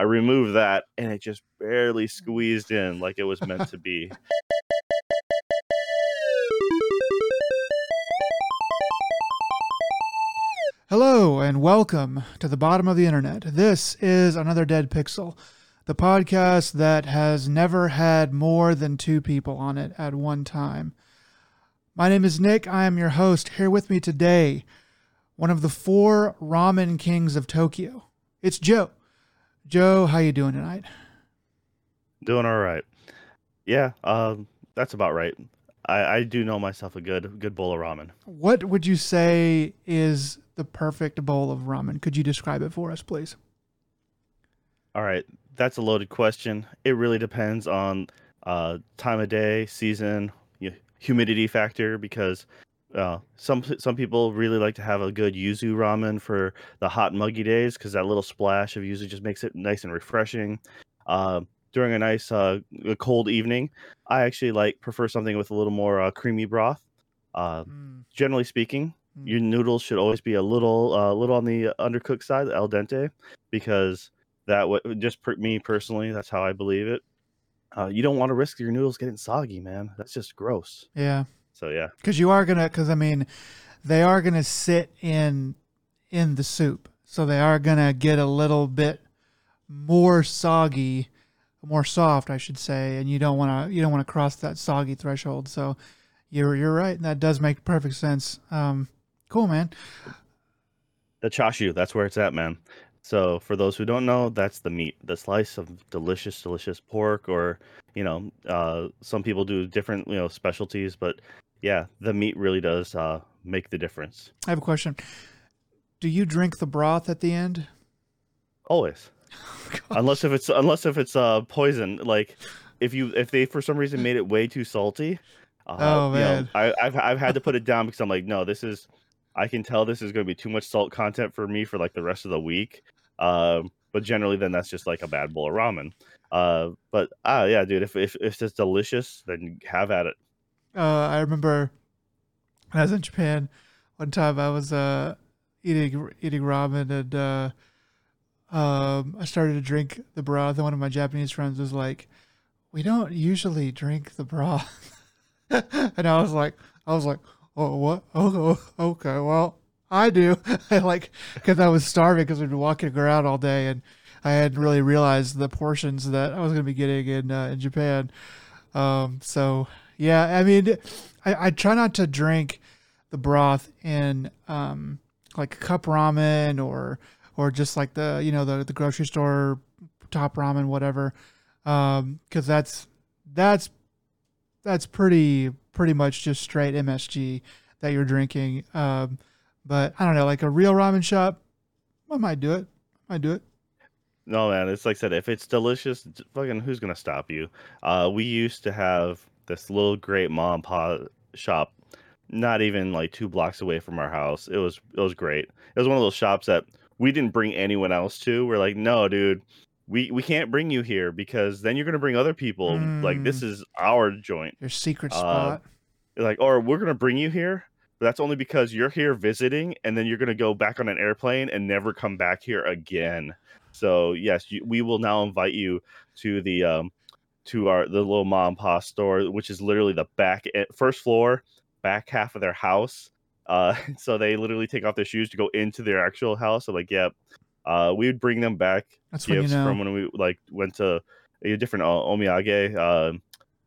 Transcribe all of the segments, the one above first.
I removed that, and it just barely mm. squeezed in like it was meant to be. Hello and welcome to the bottom of the internet. This is another Dead Pixel, the podcast that has never had more than two people on it at one time. My name is Nick. I am your host. Here with me today, one of the four ramen kings of Tokyo. It's Joe. Joe, how you doing tonight? Doing all right. Yeah, um, that's about right. I, I do know myself a good good bowl of ramen. What would you say is the perfect bowl of ramen? Could you describe it for us, please? All right, that's a loaded question. It really depends on uh, time of day, season, humidity factor. Because uh, some some people really like to have a good yuzu ramen for the hot muggy days because that little splash of yuzu just makes it nice and refreshing. Uh, during a nice uh, a cold evening, I actually like prefer something with a little more uh, creamy broth. Uh, Mm, generally speaking, Mm. your noodles should always be a little uh, little on the undercooked side, al dente, because that would just per- me personally, that's how I believe it. Uh, you don't want to risk your noodles getting soggy, man. That's just gross. yeah, So yeah, because you are gonna. Because I mean, they are gonna sit in in the soup, so they are gonna get a little bit more soggy, more soft, I should say. And you don't want to you don't want to cross that soggy threshold. So you're you're right. and That does make perfect sense. Um, cool, man. the chashu, that's where it's at, man. So for those who don't know, that's the meat, the slice of delicious, delicious pork, or you know, uh, some people do different, you know, specialties, but yeah, the meat really does uh, make the difference. I have a question. Do you drink the broth at the end? Always. unless if it's unless if it's uh poison like if you if they for some reason made it way too salty uh, Oh, you know, man. I, I've I've had to put it down because I'm like no this is I can tell this is going to be too much salt content for me for like the rest of the week um but generally then that's just like a bad bowl of ramen uh but ah yeah dude if if, if it's delicious then have at it uh, I remember when I was in Japan one time I was uh, eating eating ramen and uh, um, I started to drink the broth and one of my Japanese friends was like, "We don't usually drink the broth," and I was like, "I was like, oh what? Oh, oh okay, well I do." like because I was starving because we'd been walking around all day and I hadn't really realized the portions that I was going to be getting in uh, in Japan. Um, so yeah, I mean, I, I try not to drink the broth in um, like cup ramen or or just like the you know the the grocery store top ramen whatever, because that's that's that's pretty pretty much just straight MSG that you're drinking. Um, but I don't know, like a real ramen shop, I might do it. I might do it. No, man, it's like I said, if it's delicious, fucking who's gonna stop you? Uh, we used to have this little great mom and pop shop, not even like two blocks away from our house. It was it was great. It was one of those shops that we didn't bring anyone else to. We're like, no, dude, we we can't bring you here because then you're gonna bring other people. Like this is our joint. Your secret Uh, spot. Like, or we're gonna bring you here. But that's only because you're here visiting, and then you're gonna go back on an airplane and never come back here again. So yes, you, we will now invite you to the um to our the little mom and pop store, which is literally the back first floor, back half of their house. Uh, so they literally take off their shoes to go into their actual house. So like, yeah, uh, we would bring them back That's when you gifts know. from when we like went to a different uh, omiyage, uh,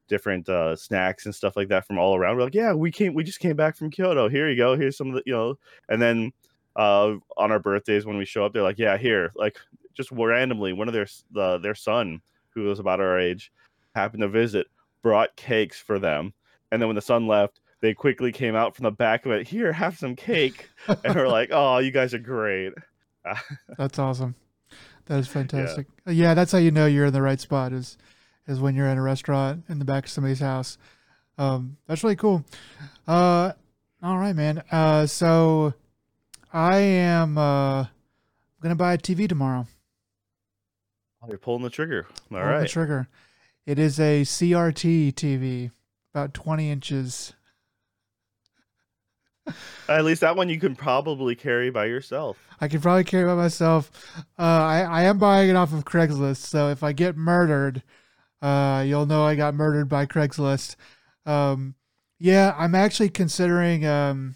different uh, snacks and stuff like that from all around. We're like, yeah, we came, we just came back from Kyoto. Here you go. Here's some of the, you know, and then uh, on our birthdays when we show up, they're like, yeah, here, like just randomly, one of their the, their son who was about our age happened to visit, brought cakes for them, and then when the son left. They quickly came out from the back of it. Here, have some cake, and we're like, "Oh, you guys are great." That's awesome. That is fantastic. Uh, Yeah. that's how you know you're in the right spot is is when you're in a restaurant in the back of somebody's house. Um, that's really cool. Uh, all right, man. Uh, so I am uh gonna buy a TV tomorrow. Oh, you're pulling the trigger. All Pull the trigger. It is a CRT TV, about 20 inches. At least that one you can probably carry by yourself. I can probably carry by myself. Uh, I I am buying it off of Craigslist, so if I get murdered, uh, you'll know I got murdered by Craigslist. Um, yeah, I'm actually considering. Um,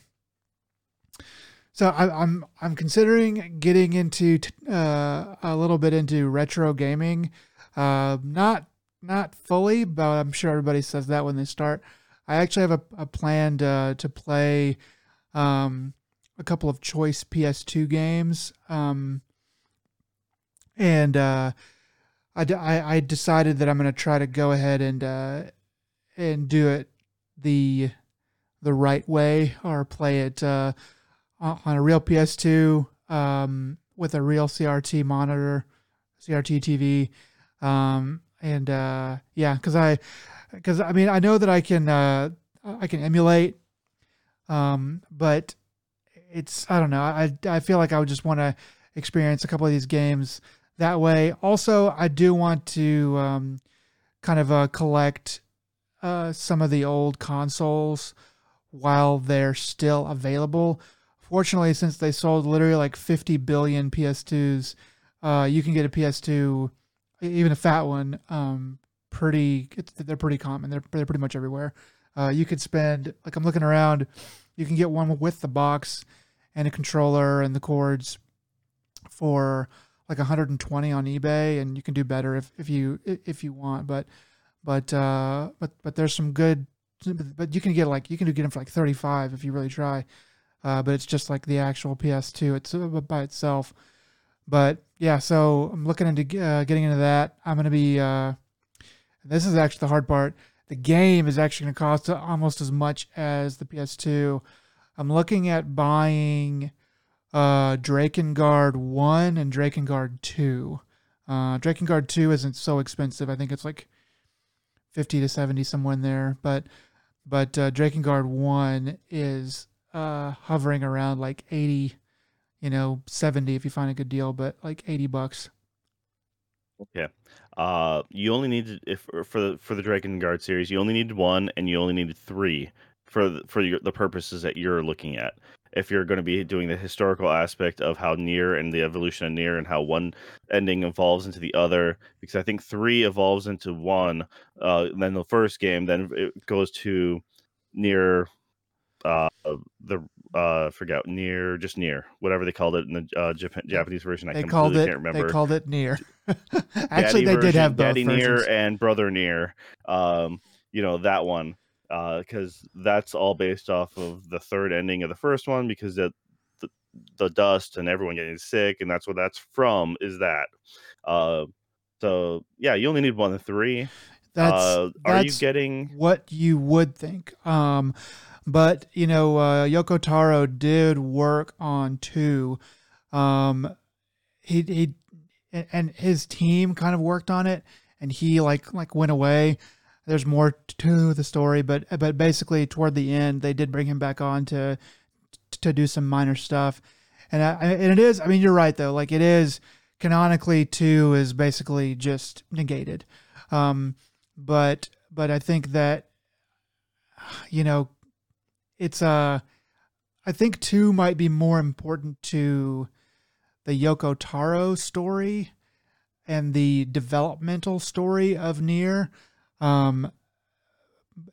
so I, I'm I'm considering getting into t- uh, a little bit into retro gaming. Uh, not not fully, but I'm sure everybody says that when they start. I actually have a, a plan to, to play um, a couple of choice PS2 games. Um, and uh, I, I, decided that I'm going to try to go ahead and uh, and do it the the right way or play it uh, on a real PS2 um, with a real CRT monitor, CRT TV. Um, and uh, yeah, because I, because I mean, I know that I can, uh, I can emulate, um, but it's I don't know. I I feel like I would just want to experience a couple of these games that way. Also, I do want to um, kind of uh, collect uh, some of the old consoles while they're still available. Fortunately, since they sold literally like 50 billion PS2s, uh, you can get a PS2 even a fat one, um, pretty. they're pretty common. They're they're pretty much everywhere. Uh, you could spend like I'm looking around. You can get one with the box and a controller and the cords for like 120 on eBay, and you can do better if, if you if you want. But but uh, but but there's some good. But you can get like you can get them for like 35 if you really try. Uh, but it's just like the actual PS2. It's uh, by itself. But yeah, so I'm looking into uh, getting into that. I'm going to be, uh, this is actually the hard part. The game is actually going to cost almost as much as the PS2. I'm looking at buying uh, Drakengard 1 and Drakengard 2. Uh, Drakengard 2 isn't so expensive. I think it's like 50 to 70 somewhere in there. But but uh, Drakengard 1 is uh, hovering around like 80 you know, 70 if you find a good deal, but like 80 bucks. Okay. Uh, you only need if for the for the Drakengard series, you only needed one, and you only needed three for the, for your, the purposes that you're looking at. If you're going to be doing the historical aspect of how NieR and the evolution of NieR and how one ending evolves into the other, because I think three evolves into one. Uh, then the first game, then it goes to NieR uh, the uh, forget NieR, just NieR, whatever they called it in the uh, Japan, Japanese version. I they called it, can't remember. They called it NieR. Actually, they version, did have both Daddy versions. NieR and Brother NieR. Um, you know that one because uh, that's all based off of the third ending of the first one because the, the, the dust and everyone getting sick and that's what that's from is that. Uh, so yeah, you only need one of three. That's, uh, are you getting what you would think? Um, but you know, uh, Yoko Taro did work on two. Um, he he and his team kind of worked on it, and he like like went away. There's more to the story, but but basically toward the end, they did bring him back on to to do some minor stuff, and I, and it is. I mean, you're right though. Like it is canonically two is basically just negated. Um, but but I think that you know it's uh I think two might be more important to the Yoko Taro story and the developmental story of NieR. Um,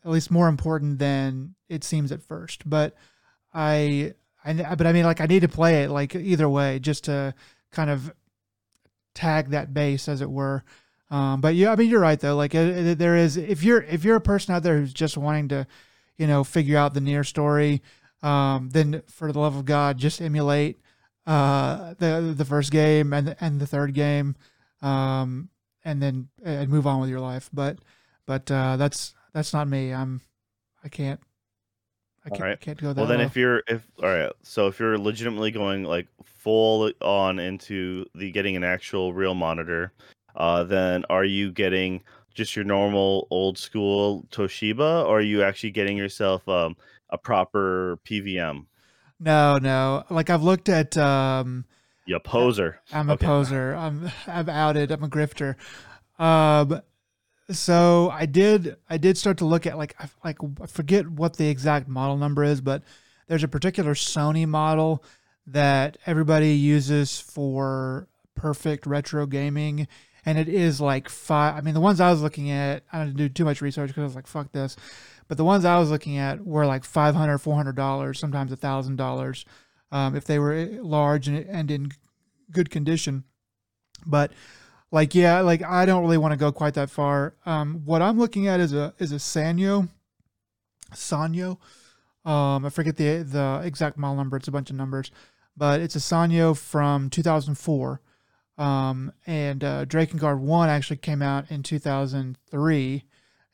at least more important than it seems at first. But I, I, but I mean, like I need to play it like either way, just to kind of tag that base, as it were. Um, but yeah, I mean, you're right though. Like it, it, there is, if you're if you're a person out there who's just wanting to you know, figure out the NieR story, um, then for the love of God, just emulate uh, the the first game and and the third game, um, and then and move on with your life. But but uh, that's that's not me. I'm I can't. I can't, right. can't go that well then if you're if all right so if you're legitimately going like full on into the getting an actual real monitor uh then are you getting just your normal old school Toshiba, or are you actually getting yourself um, a proper PVM? No, no. Like I've looked at. Um, you poser. I'm a okay. poser. I'm I'm outed. I'm a grifter. Um, so I did I did start to look at like like I forget what the exact model number is, but there's a particular Sony model that everybody uses for perfect retro gaming, and it is like five. I mean, the ones I was looking at, I didn't do too much research because I was like, "Fuck this," but the ones I was looking at were like $500, 400 dollars, sometimes a thousand dollars, um, if they were large and, and in good condition. But like, yeah, like I don't really want to go quite that far. Um, what I'm looking at is a is a Sanyo, Sanyo. Um, I forget the the exact model number. It's a bunch of numbers, but it's a Sanyo from 2004. Um, and uh, Drakengard One actually came out in 2003,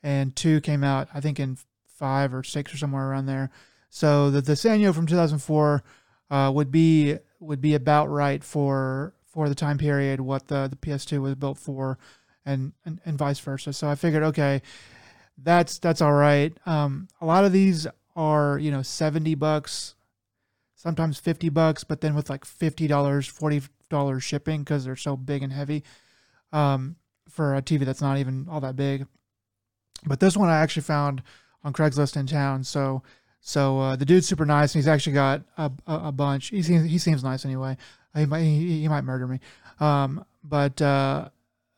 and two came out I think in five or six or somewhere around there. So the the Sanyo from 2004 uh, would be would be about right for for the time period what the the PS2 was built for, and and, and vice versa. So I figured, okay, that's that's all right. Um, a lot of these are you know 70 bucks, sometimes 50 bucks, but then with like $50, $40 shipping because they're so big and heavy um, for a TV that's not even all that big. But this one I actually found on Craigslist in town. So so uh, the dude's super nice, and he's actually got a, a, a, bunch. He seems he seems nice anyway. He might he, he might murder me, um, but uh,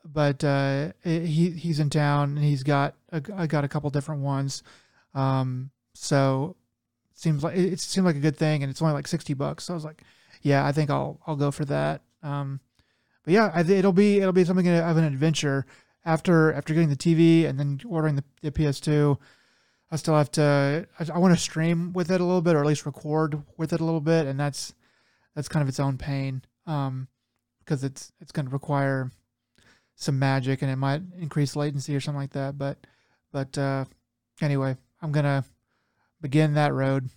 but uh, he he's in town and he's got I got a couple different ones. Um, so seems like it, it seemed like a good thing, and it's only like sixty bucks. So I was like, yeah, I think I'll I'll go for that. Um, but yeah, I, it'll be it'll be something of an adventure after after getting the TV and then ordering the, the PS2. I still have to. I, I want to stream with it a little bit, or at least record with it a little bit, and that's that's kind of its own pain um, because it's it's going to require some magic, and it might increase latency or something like that. But but uh, anyway, I'm gonna begin that road.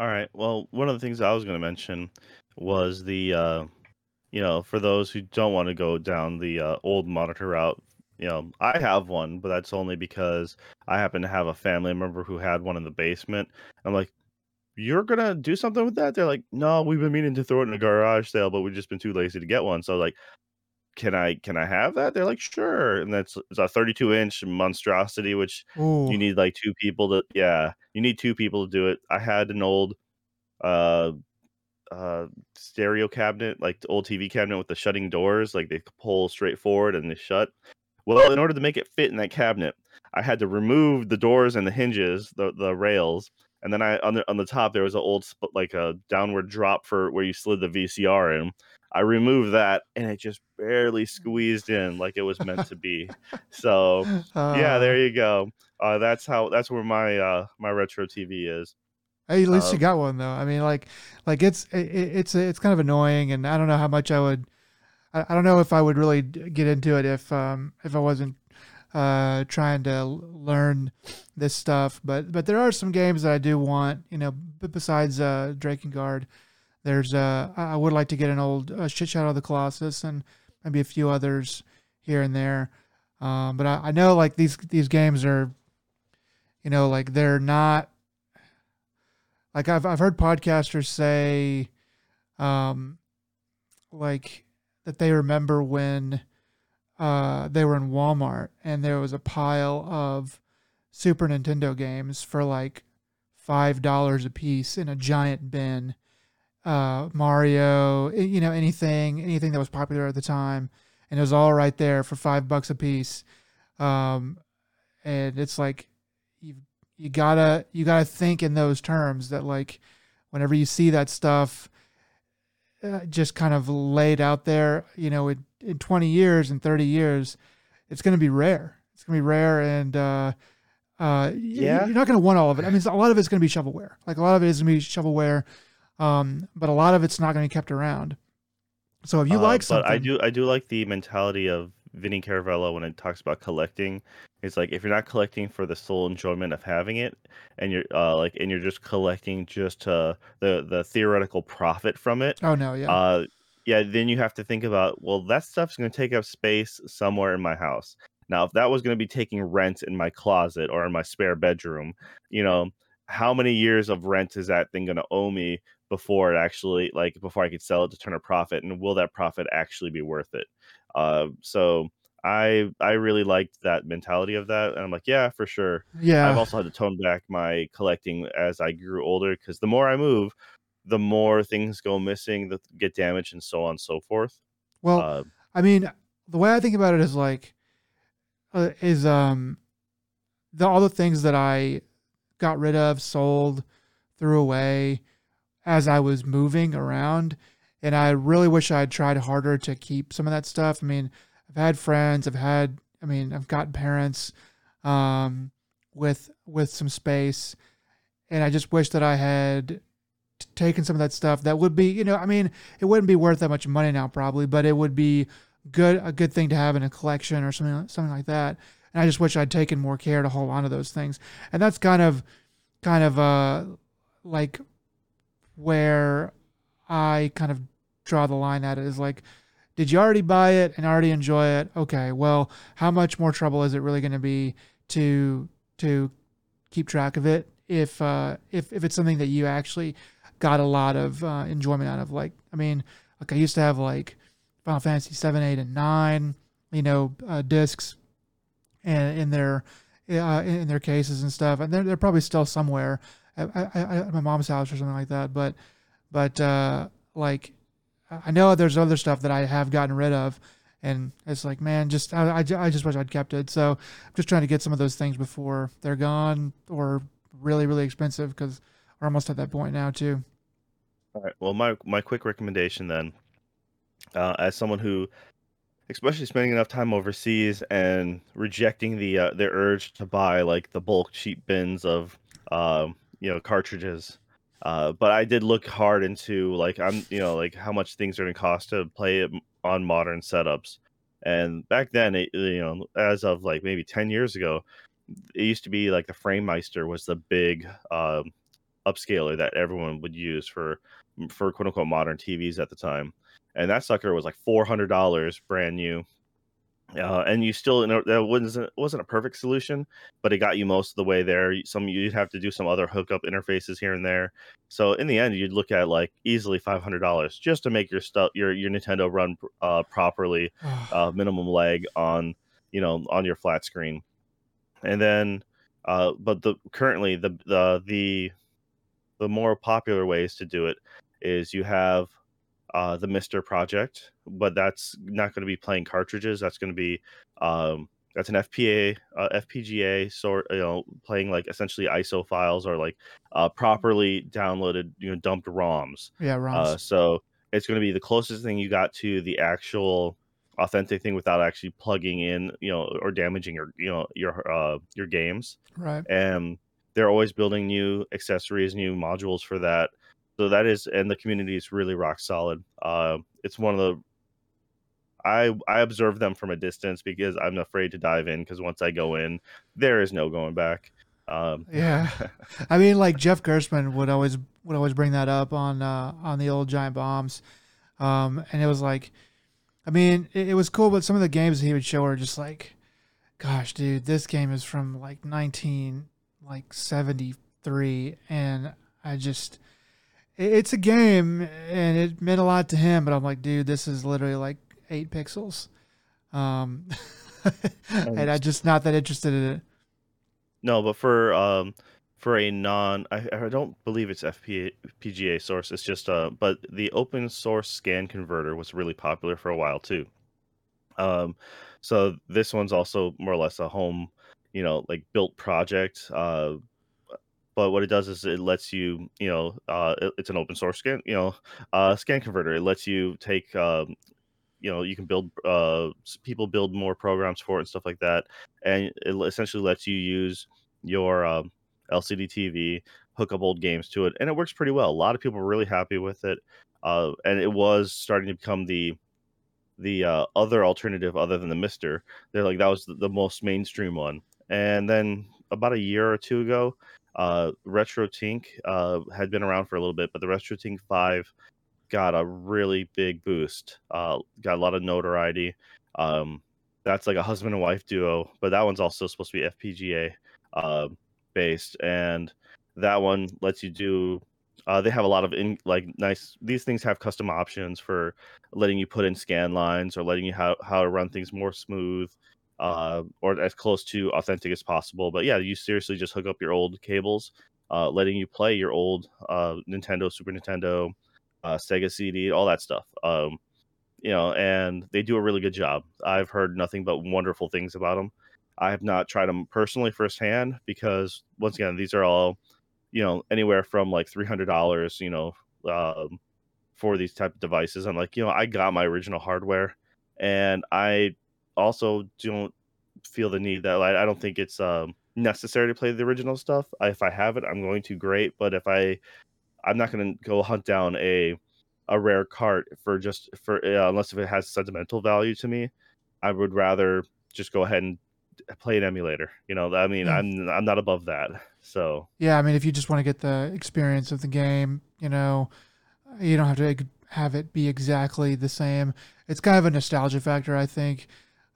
All right. Well, one of the things I was going to mention was the, uh, you know, for those who don't want to go down the uh, old monitor route, you know, I have one, but that's only because I happen to have a family member who had one in the basement. I'm like, you're gonna do something with that? They're like, no, we've been meaning to throw it in a garage sale, but we've just been too lazy to get one. So like, can I can I have that? They're like, sure. And that's it's a 32 inch monstrosity, which Ooh. you need like two people to yeah, you need two people to do it. I had an old uh uh stereo cabinet, like the old TV cabinet with the shutting doors, like they pull straight forward and they shut. Well, in order to make it fit in that cabinet, I had to remove the doors and the hinges, the the rails, and then I on the on the top there was an old like a downward drop for where you slid the VCR in. I removed that and it just barely squeezed in like it was meant to be. So uh, yeah, there you go. Uh, that's how that's where my uh, my retro TV is. Hey, at least you um got one though. I mean, like, like it's it, it's it's kind of annoying, and I don't know how much I would. I, I don't know if I would really get into it if um if I wasn't uh trying to learn this stuff. But but there are some games that I do want. You know, besides uh Drakengard there's uh, I would like to get an old uh, Shit Shadow of the Colossus and maybe a few others here and there. Um, but I, I know like these these games are, you know, like they're not. Like I've I've heard podcasters say, um, like that they remember when uh, they were in Walmart and there was a pile of Super Nintendo games for like five dollars a piece in a giant bin uh, Mario, you know, anything, anything that was popular at the time, and it was all right there for five bucks a piece. Um, and it's like you you gotta you gotta think in those terms that like whenever you see that stuff uh, just kind of laid out there, you know, in, in 20 years and 30 years, it's going to be rare. It's going to be rare and uh, uh, yeah. you're not going to want all of it. I mean, a lot of it's going to be shovelware. Like a lot of it is going to be shovelware um, but a lot of it's not going to be kept around. So if you uh, like something, but I do I do like the mentality of Vinny Caravella when it talks about collecting. It's like if you're not collecting for the sole enjoyment of having it, and you're uh, like and you're just collecting just to the the theoretical profit from it. Oh no, yeah. Uh, yeah, then you have to think about well, that stuff's going to take up space somewhere in my house. Now, if that was going to be taking rent in my closet or in my spare bedroom, you know, how many years of rent is that thing going to owe me before it actually like before I could sell it to turn a profit, and will that profit actually be worth it? Uh, so I I really liked that mentality of that, and I'm like, "Yeah, for sure." Yeah. I've also had to tone back my collecting as I grew older because the more I move, the more things go missing that get damaged and so on and so forth. Well, Uh I mean, the way I think about it is like, uh, is, um, the all the things that I got rid of, sold, threw away as I was moving around, and I really wish I had tried harder to keep some of that stuff. I mean, I've had friends, I've had I mean, I've got parents, um, with with some space, and I just wish that I had t taken some of that stuff that would be you know, I mean, it wouldn't be worth that much money now probably, but it would be good a good thing to have in a collection or something something like that, and I just wish I'd taken more care to hold on to those things, and that's kind of kind of, uh, like, where I kind of draw the line at it is like, did you already buy it and already enjoy it? Okay, well, how much more trouble is it really gonna be to to keep track of it if, uh, if if it's something that you actually got a lot of, uh, enjoyment out of? Like, I mean, like, I used to have, like, Final Fantasy 7, 8, and 9, you know, uh, discs and in their, uh, in their cases and stuff, and they're they're probably still somewhere at my mom's house or something like that, but but, uh, like, I know there's other stuff that I have gotten rid of, and it's like, man, just I I I just wish I'd kept it, so I'm just trying to get some of those things before they're gone or really, really expensive because we're almost at that point now too. Alright, well, my my quick recommendation then, uh, as someone who especially spending enough time overseas and rejecting the, uh, the urge to buy, like, the bulk cheap bins of, um, you know, cartridges, uh, but I did look hard into, like, I'm you know, like, how much things are gonna cost to play it on modern setups, and back then, it you know, as of, like, maybe 10 years ago, it used to be like the Framemeister was the big, um, upscaler that everyone would use for for quote unquote "modern TVs" at the time, and that sucker was like $400 brand new, uh, and you still that wasn't wasn't a perfect solution, but it got you most of the way there. Some you'd have to do some other hookup interfaces here and there, so in the end, you'd look at, like, easily $500 just to make your stuff your your Nintendo run uh, properly, uh, minimum lag on, you know, on your flat screen, and then, uh, but the currently, the the the the more popular ways to do it is you have, uh, the MiSTer project, but that's not gonna be playing cartridges, that's gonna be, um, that's an FPA uh, FPGA sort you know, playing, like, essentially ISO files or, like, uh, properly downloaded, you know, dumped ROMs, Yeah, uh, ROMs. so it's gonna be the closest thing you got to the actual authentic thing without actually plugging in, you know, or damaging your, you know, your, uh, your games, Right. and they're always building new accessories, new modules for that, so that is and the community is really rock solid, uh, it's one of the I I observe them from a distance because I'm afraid to dive in because once I go in, there is no going back, um Yeah. I mean, like, Jeff Gerstmann would always would always bring that up on, uh, on the old Giant Bombs, um, and it was like I mean, it it was cool, but some of the games he would show are just like, "Gosh, dude, this game is from, like, 19, like, 73," and I just it's a game, and it meant a lot to him, but I'm like, "Dude, this is literally, like, 8 pixels." Um, And and I'm just not that interested in it. No, but for, um, for a non I I don't believe it's FPA PGA source, it's just, uh but the open source scan converter was really popular for a while too, um, so this one's also more or less a home, you know, like, built project, uh, but what it does is it lets you, you know, uh, it it's an open source scan you know, uh, scan converter, it lets you take, um, you know, you can build, uh people build more programs for it and stuff like that, and it essentially lets you use your, um, LCD TV, hook up old games to it, and it works pretty well. A lot of people were really happy with it, uh, and it was starting to become the the, uh, other alternative other than the MiSTer. They're like, that was the the most mainstream one, and then about a year or 2 ago, uh, RetroTink, uh, had been around for a little bit, but the RetroTink 5 got a really big boost, uh, got a lot of notoriety, um, that's like a husband and wife duo, but that one's also supposed to be FPGA, um, based, and that one lets you do uh, they have a lot of in like nice. These things have custom options for letting you put in scan lines or letting you how how to run things more smooth, uh, or as close to authentic as possible. But yeah, you seriously just hook up your old cables, uh, letting you play your old uh, Nintendo, Super Nintendo, uh, Sega CD, all that stuff. Um, you know, and they do a really good job. I've heard nothing but wonderful things about them. I have not tried them personally firsthand because once again, these are all you know anywhere from like three hundred dollars, you know, um, for these type of devices. I'm like, you know, I got my original hardware, and I also don't feel the need that like, I don't think it's um, necessary to play the original stuff. If I have it, I'm going to great, but if I, I'm not going to go hunt down a a rare cart for just for uh, unless if it has sentimental value to me. I would rather just go ahead and play an emulator. You know, I mean, yeah. I'm I'm not above that. So yeah, I mean, if you just want to get the experience of the game, you know, you don't have to have it be exactly the same. It's kind of a nostalgia factor, I think.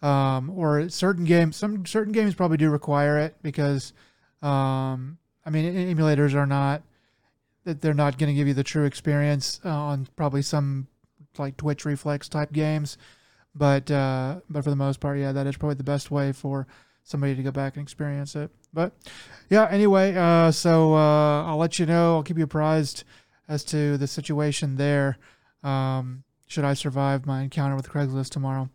Um, or certain games, some certain games probably do require it because, um, I mean, emulators are not that they're not going to give you the true experience uh, on probably some like Twitch Reflex type games. But uh, but for the most part, yeah, that is probably the best way for somebody to go back and experience it. But yeah, anyway, uh, so uh, I'll let you know. I'll keep you apprised as to the situation there. Um, should I survive my encounter with Craigslist tomorrow?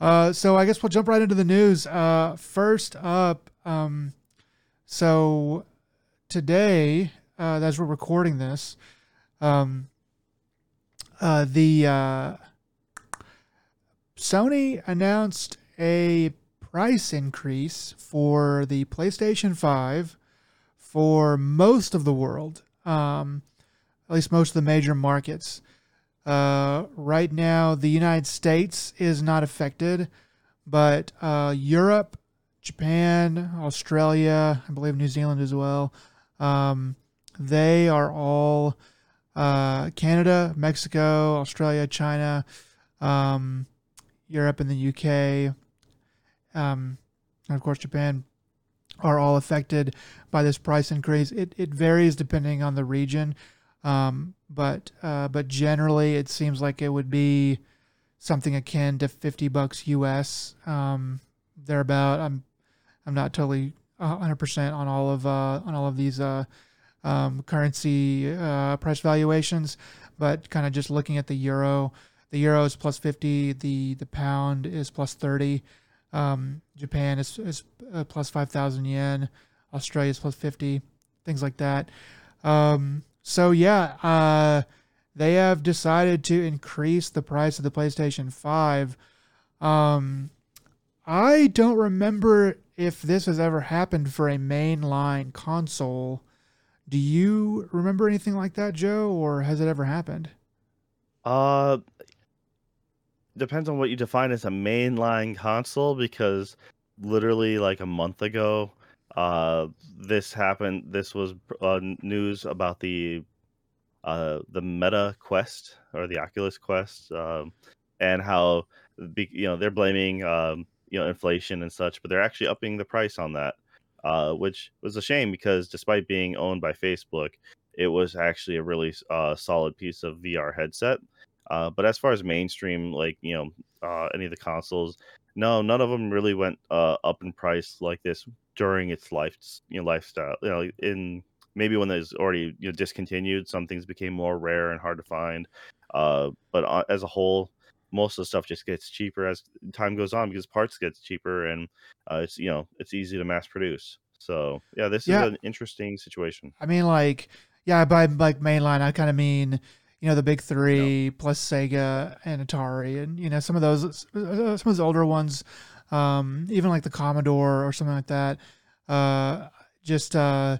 Uh, so I guess we'll jump right into the news. Uh, first up, um, so today, uh, as we're recording this, um, uh, the uh, Sony announced a price increase for the PlayStation 5 for most of the world, um, at least most of the major markets. Uh, right now, the United States is not affected, but uh, Europe, Japan, Australia, I believe New Zealand as well, um, they are all uh, Canada, Mexico, Australia, China, um, Europe, and the UK, um, and of course Japan, are all affected by this price increase. It, it varies depending on the region, um, but uh, but generally it seems like it would be something akin to 50 bucks US. Um, thereabout. I'm I'm not totally 100% on all of uh, on all of these uh, um, currency uh, price valuations, but kind of just looking at the euro, the euro is plus 50, the the pound is plus 30, um, Japan is, is uh, plus 5,000 yen, Australia is plus 50, things like that. Um, so yeah, uh, they have decided to increase the price of the PlayStation 5. Um, I don't remember if this has ever happened for a mainline console. Do you remember anything like that, Joe, or has it ever happened? Uh, depends on what you define as a mainline console because literally like a month ago, uh, this happened. This was uh, news about the uh, the Meta Quest or the Oculus Quest, um, and how you know they're blaming um, you know inflation and such, but they're actually upping the price on that uh, which was a shame because despite being owned by Facebook, it was actually a really uh, solid piece of VR headset. Uh, but as far as mainstream, like you know, uh, any of the consoles, no, none of them really went uh, up in price like this during its life, you know, lifestyle. You know, in maybe when it's already you know discontinued, some things became more rare and hard to find. Uh, but uh, as a whole, most of the stuff just gets cheaper as time goes on because parts gets cheaper and uh, it's you know it's easy to mass produce. So yeah, this yeah. is an interesting situation. I mean, like yeah, by like mainline, I kind of mean you know the big three plus Sega and Atari, and you know some of those uh, some of those older ones, um, even like the Commodore or something like that. Uh, just uh,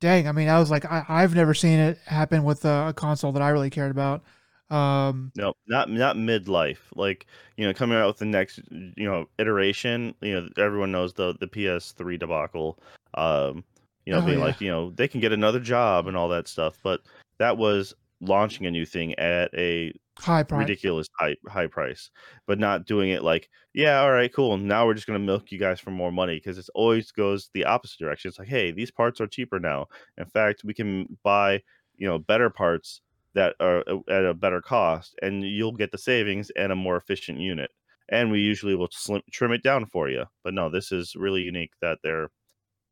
dang, I mean, I was like, I, I've never seen it happen with a, a console that I really cared about. Um, no, not not midlife. Like you know, coming out with the next you know iteration. You know, everyone knows the the PS3 debacle. Um, you know, oh, being yeah. like you know they can get another job and all that stuff. But that was launching a new thing at a high price. ridiculous high high price, but not doing it like, yeah, all right, cool. Now we're just gonna milk you guys for more money because it always goes the opposite direction. It's like, hey, these parts are cheaper now. In fact, we can buy you know better parts that are uh, at a better cost, and you'll get the savings and a more efficient unit. And we usually will slim, trim it down for you. But no, this is really unique that they're.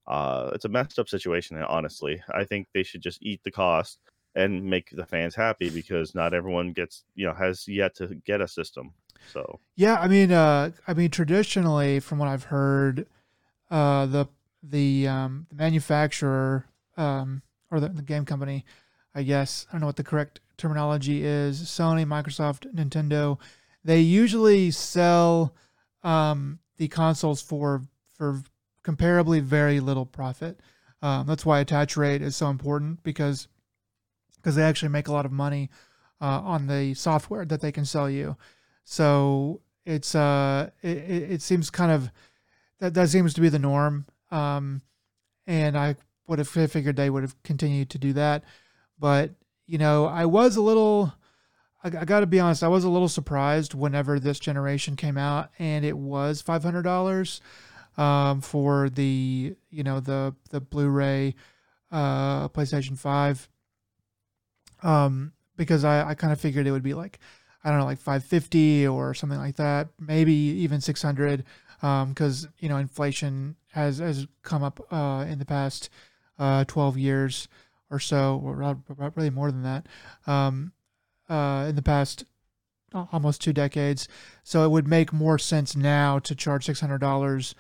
Uh, it's a messed up situation. And honestly, I think they should just eat the cost and make the fans happy because not everyone gets you know has yet to get a system. So yeah, I mean, uh, I mean, traditionally, from what I've heard, uh, the the um, the manufacturer um, or the, the game company, I guess I don't know what the correct terminology is. Sony, Microsoft, Nintendo, they usually sell um, the consoles for for comparably very little profit. Um, that's why attach rate is so important because because they actually make a lot of money uh, on the software that they can sell you. So it's uh it, it seems kind of that that seems to be the norm. Um, and I would have figured they would have continued to do that, but you know I was a little. I, I got to be honest. I was a little surprised whenever this generation came out, and it was five hundred dollars um, for the you know the the Blu-ray uh, PlayStation Five um, because I, I kind of figured it would be like, I don't know, like 550 or something like that, maybe even 600, because um, you know inflation has has come up uh, in the past uh, 12 years or so, or really more than that, um, uh, in the past almost two decades. So it would make more sense now to charge $600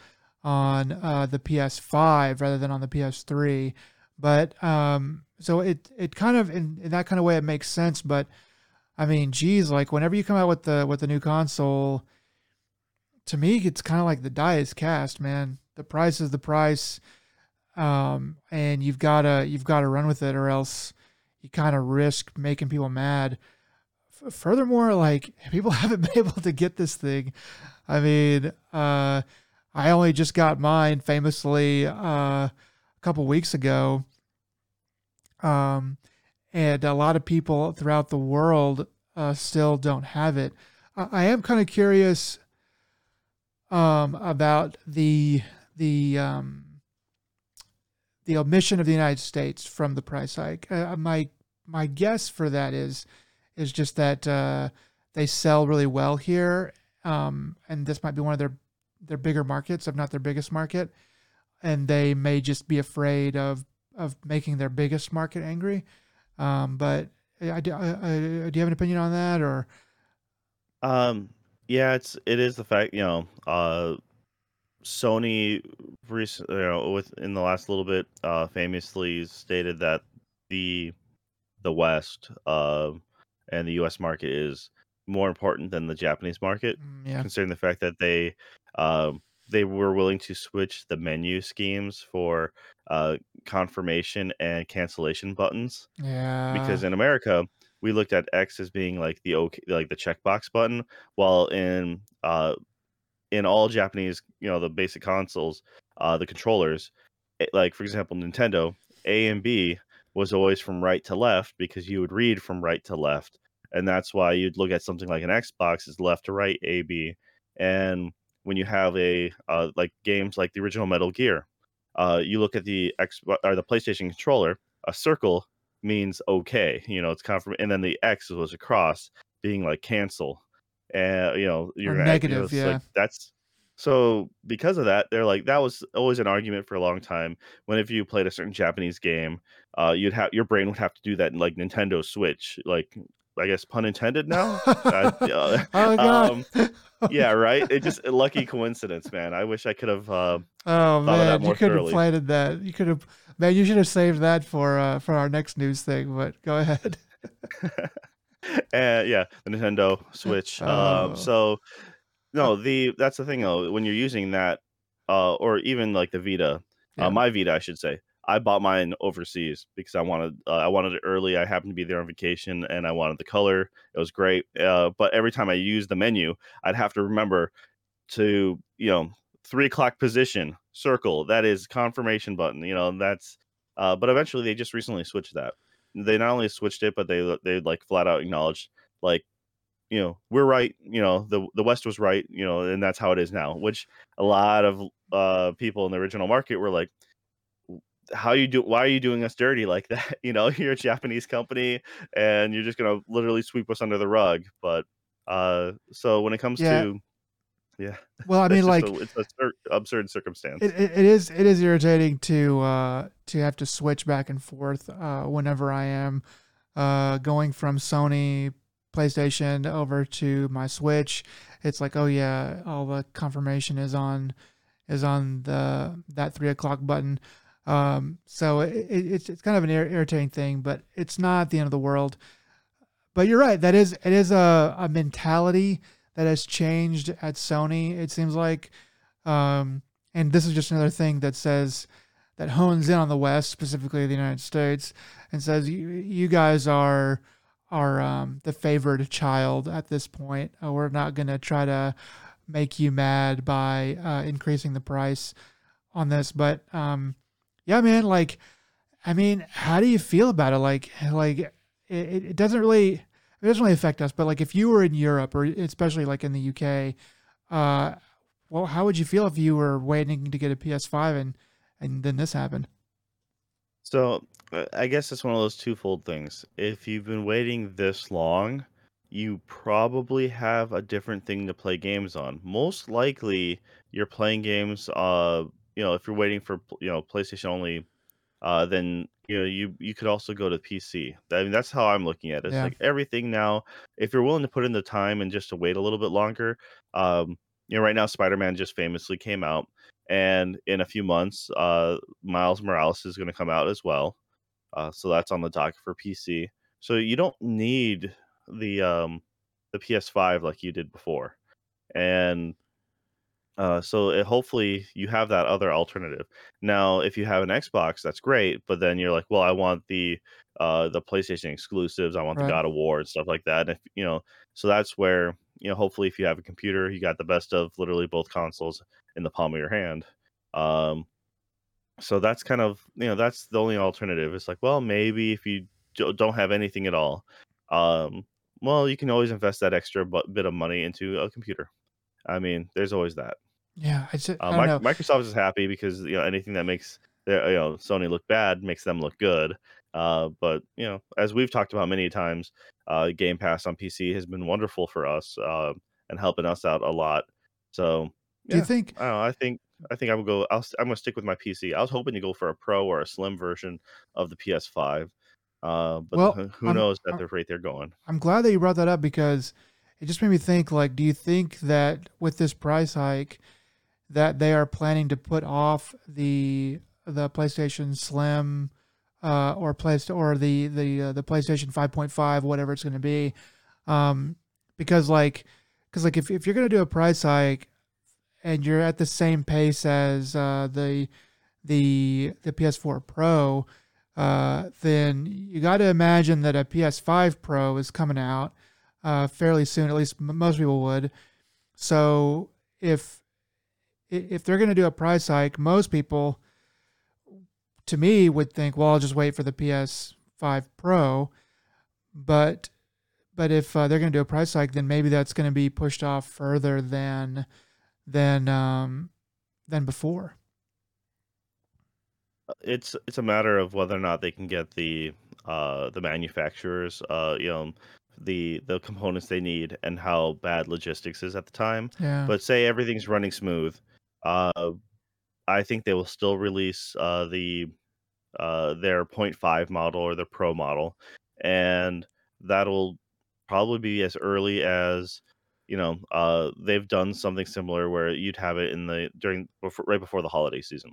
on uh, the PS5 rather than on the PS3. But um, so it it kind of in, in that kind of way it makes sense. But I mean, geez, like whenever you come out with the with the new console, to me it's kind of like the die is cast, man. The price is the price, um, and you've gotta you've gotta run with it, or else you kind of risk making people mad. F- furthermore, like people haven't been able to get this thing. I mean, uh, I only just got mine famously uh, a couple weeks ago um, and a lot of people throughout the world uh, still don't have it. I, I am kind of curious um, about the the um, the omission of the United States from the price hike. Uh, my my guess for that is is just that uh, they sell really well here, um, and this might be one of their their bigger markets, if not their biggest market, and they may just be afraid of of making their biggest market angry. Um, but I, I, I, do you have an opinion on that or? Um, yeah, it's it is the fact you know, uh, Sony, recent, you know, with in the last little bit, uh, famously stated that the the West, uh, and the U.S. market is more important than the Japanese market, mm, yeah. considering the fact that they, um, they were willing to switch the menu schemes for uh, confirmation and cancellation buttons. Yeah. Because in America, we looked at X as being like the okay, like the checkbox button, while in uh, in all Japanese, you know, the basic consoles, uh, the controllers, like for example, Nintendo, A and B was always from right to left because you would read from right to left, and that's why you'd look at something like an Xbox is left to right, A B, and when you have a uh, like games like the original Metal Gear, uh, you look at the X or the PlayStation controller, a circle means okay, you know, it's confirm, and then the X was across, being like cancel, and you know, you're negative, you know, yeah. Like, that's so because of that, they're like that was always an argument for a long time. Whenever you played a certain Japanese game, uh, you'd have your brain would have to do that in like Nintendo Switch, like I guess pun intended now. uh, oh god. Um, yeah, right. It just a lucky coincidence, man. I wish I could have. Uh, oh man, you could have planted that. You could have, man. You should have saved that for uh, for our next news thing. But go ahead. and yeah, the Nintendo Switch. Um, oh. Um, so no, the that's the thing though. When you're using that, uh, or even like the Vita, uh, yeah. uh, my Vita, I should say. I bought mine overseas because I wanted uh, I wanted it early. I happened to be there on vacation and I wanted the color. It was great. Uh, but every time I used the menu, I'd have to remember to you know three o'clock position circle. That is confirmation button. You know that's. Uh, but eventually they just recently switched that. they not only switched it, but they they like flat out acknowledged like you know we're right you know the the west was right you know and that's how it is now which a lot of uh people in the original market were like how you do why are you doing us dirty like that you know you're a japanese company and you're just gonna literally sweep us under the rug but uh so when it comes Yeah. to yeah Well, I mean, like a, it's a cer- absurd circumstance it, it, it is it is irritating to uh to have to switch back and forth uh whenever I am uh going from Sony PlayStation over to my Switch. It's like, oh yeah, all the confirmation is on is on the that three o'clock button. Um, so it, it, it's it's kind of an ir- irritating thing, but it's not the end of the world. But you're right. That is it is a, a mentality that has changed at Sony. It seems like, um, and this is just another thing that says that hones in on the West, specifically the United States, and says you you guys are are um, the favored child at this point. Uh, we're not going to try to make you mad by uh, increasing the price on this, but um, yeah, man, like, I mean, how do you feel about it? Like, like it, it doesn't really it doesn't really affect us, but like if you were in Europe or especially like in the UK, uh, well, how would you feel if you were waiting to get a PS5 and and then this happened? So uh, I guess it's one of those twofold things. If you've been waiting this long, you probably have a different thing to play games on. Most likely, you're playing games. Uh, you know, if you're waiting for you know PlayStation only, uh, then you know you you could also go to PC. I mean, that's how I'm looking at it. It's Yeah. like everything now. If you're willing to put in the time and just to wait a little bit longer, um, you know, right now Spider-Man just famously came out, and in a few months, uh, Miles Morales is going to come out as well. Uh, so that's on the dock for PC. So you don't need the um the PS5 like you did before, and uh, so it, hopefully you have that other alternative. Now, if you have an Xbox, that's great, but then you're like, well, I want the uh the PlayStation exclusives, I want the God of War and stuff like that. And if you know, so that's where you know, hopefully, if you have a computer, you got the best of literally both consoles in the palm of your hand. Um, so that's kind of you know that's the only alternative. It's like, well, maybe if you do- don't have anything at all, um, well, you can always invest that extra bit of money into a computer. I mean, there's always that. Yeah, I just Uh, I know. Microsoft is happy because you know anything that makes their you know Sony look bad makes them look good. Uh, but you know, as we've talked about many times, uh, Game Pass on PC has been wonderful for us uh, and helping us out a lot. So Do you think? I don't know. I think I think I would go. I'll, s- I'm gonna stick with my PC. I was hoping to go for a Pro or a Slim version of the PS5, uh, but Well, who knows at the rate they're going. I'm glad that you brought that up because it just made me think. Like, do you think that with this price hike, that they are planning to put off the the PlayStation Slim, uh, or place or the the uh, the PlayStation 5.5, whatever it's going to be, um, because like, because like if if you're going to do a price hike and you're at the same pace as uh, the the the PS4 Pro, uh, then you got to imagine that a PS5 Pro is coming out uh, fairly soon. At least m- most people would. So if if they're going to do a price hike, most people, to me, would think, well, I'll just wait for the PS5 Pro. But but if uh, they're going to do a price hike, then maybe that's going to be pushed off further than than um, than before. it's it's a matter of whether or not they can get the uh the manufacturers uh you know the the components they need and how bad logistics is at the time. Yeah. but say everything's running smooth uh i think they will still release uh the uh their point 0.5 model or their pro model. And that'll probably be as early as you know uh they've done something similar where you'd have it in the during before, right before the holiday season.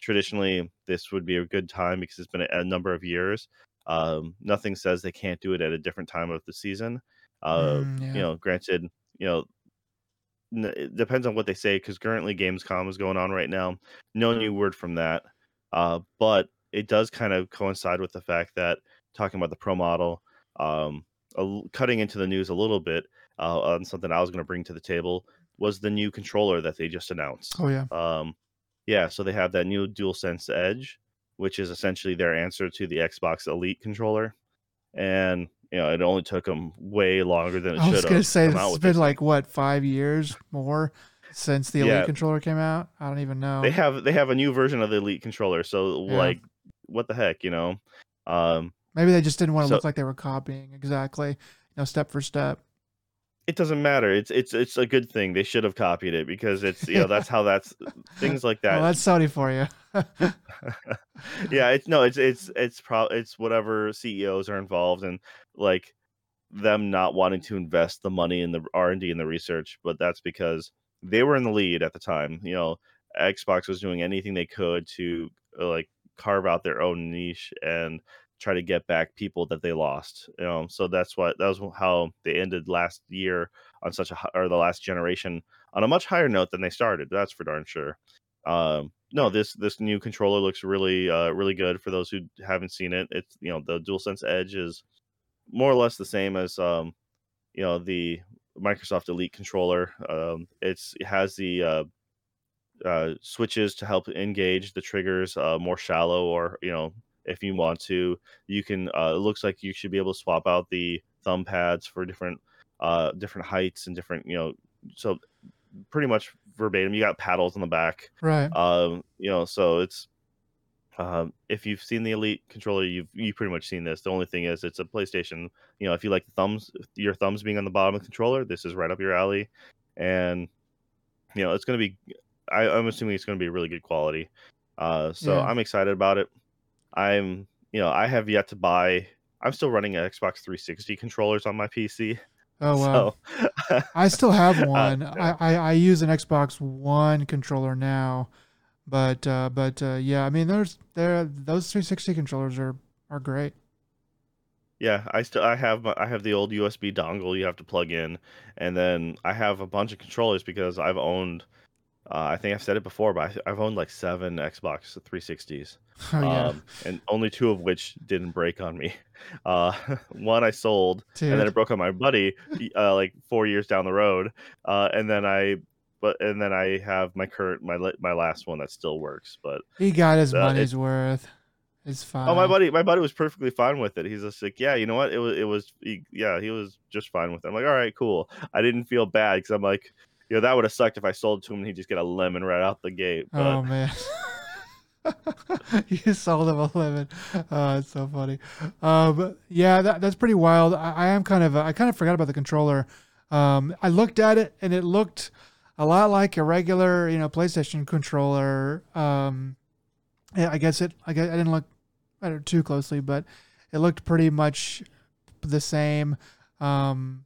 Traditionally this would be a good time because it's been a, a number of years um nothing says they can't do it at a different time of the season uh Mm, you know granted you know n- it depends on what they say because currently gamescom is going on right now. No new word from that uh but it does kind of coincide with the fact that talking about the pro model um cutting into the news a little bit uh, on something i was going to bring to the table was the new controller that they just announced. Oh yeah. um yeah so they have that new DualSense edge which is essentially their answer to the xbox elite controller and you know it only took them way longer than it should have. I was gonna have. say it's been like what five years more since the Elite Yeah. controller came out. I don't even know. they have they have a new version of the elite controller so Yeah. like what the heck you know um Maybe they just didn't want to So- look like they were copying exactly, you know, step for step. it doesn't matter it's it's it's a good thing they should have copied it because it's you know that's how that's things like that Well, that's Sony for you. Yeah it's no it's it's it's probably it's whatever ceos are involved and like them not wanting to invest the money in the r&d and the research but that's because they were in the lead at the time you know xbox was doing anything they could to uh, like carve out their own niche and try to get back people that they lost you know so that's what that was how they ended last year on such a or the last generation on a much higher note than they started that's for darn sure. Um no this this new controller looks really uh really good for those who haven't seen it. It's you know the DualSense Edge is more or less the same as um you know the Microsoft Elite controller. Um it's it has the uh uh switches to help engage the triggers uh more shallow or you know if you want to you can uh it looks like you should be able to swap out the thumb pads for different uh different heights and different you know so pretty much verbatim you got paddles on the back Right. um you know so it's um if you've seen the elite controller you've you pretty much seen this. The only thing is it's a playstation you know if you like the thumbs your thumbs being on the bottom of the controller this is right up your alley. And you know it's going to be I, i'm assuming it's going to be really good quality. Uh so Yeah. i'm excited about it. I'm you know i have yet to buy i'm still running xbox 360 controllers on my pc Oh wow. so I still have one. yeah. I, I, I use an Xbox One controller now, but uh, but uh, yeah, I mean, there's there those 360 controllers are are great. Yeah, I still I have my, I have the old USB dongle you have to plug in, and then I have a bunch of controllers because I've owned. Uh, I think I've said it before, but I, I've owned like seven Xbox 360s, Oh yeah, um, and only two of which didn't break on me. Uh, one I sold, dude. and then it broke on my buddy, uh, like four years down the road. Uh, and then I, but and then I have my current my my last one that still works, but he got his uh, it- money's worth. It's fine. Oh, my buddy, my buddy was perfectly fine with it. He's just like, yeah, you know what? It was, it was, he, yeah, he was just fine with it. I'm like, all right, cool. I didn't feel bad because I'm like, you know, that would have sucked if I sold to him and he'd just get a lemon right out the gate. But Oh man. you sold him a lemon. Oh, it's so funny. Um, yeah, that, that's pretty wild. I, I am kind of I kind of forgot about the controller. Um, I looked at it and it looked a lot like a regular, you know, PlayStation controller. Um, I guess it. I guess I didn't look at it too closely, but it looked pretty much the same. Um,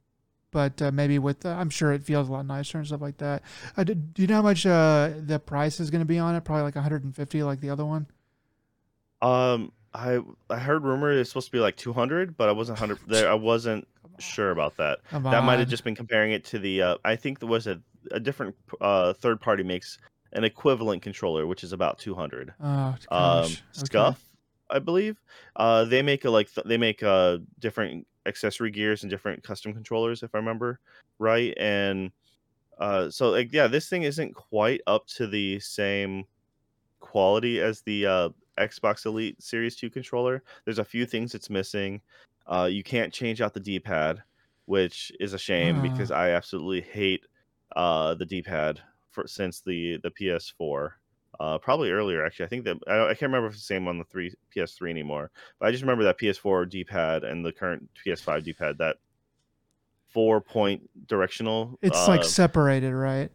but uh, maybe with uh, I'm sure it feels a lot nicer and stuff like that. Uh, do, do you know how much uh, the price is going to be on it? Probably like 150, like the other one. um, I I heard rumor it's supposed to be like 200, but I wasn't hundred there. I wasn't sure about that. Come That might have just been comparing it to the. Uh, I think there was a a different uh third party makes an equivalent controller, which is about 200. Oh um gosh. Okay. i believe uh they make a like th- they make uh different accessory gears and different custom controllers if i remember right and uh so like yeah this thing isn't quite up to the same quality as the uh xbox elite series 2 controller. There's a few things it's missing. Uh you can't change out the d-pad which is a shame Ah. because i absolutely hate uh the d-pad for since the the ps4 uh, probably earlier actually. I think that I, I can't remember if it's the same on the three PS3 anymore, but I just remember that PS4 D-pad and the current PS5 D-pad that four point directional. It's uh, like separated, right?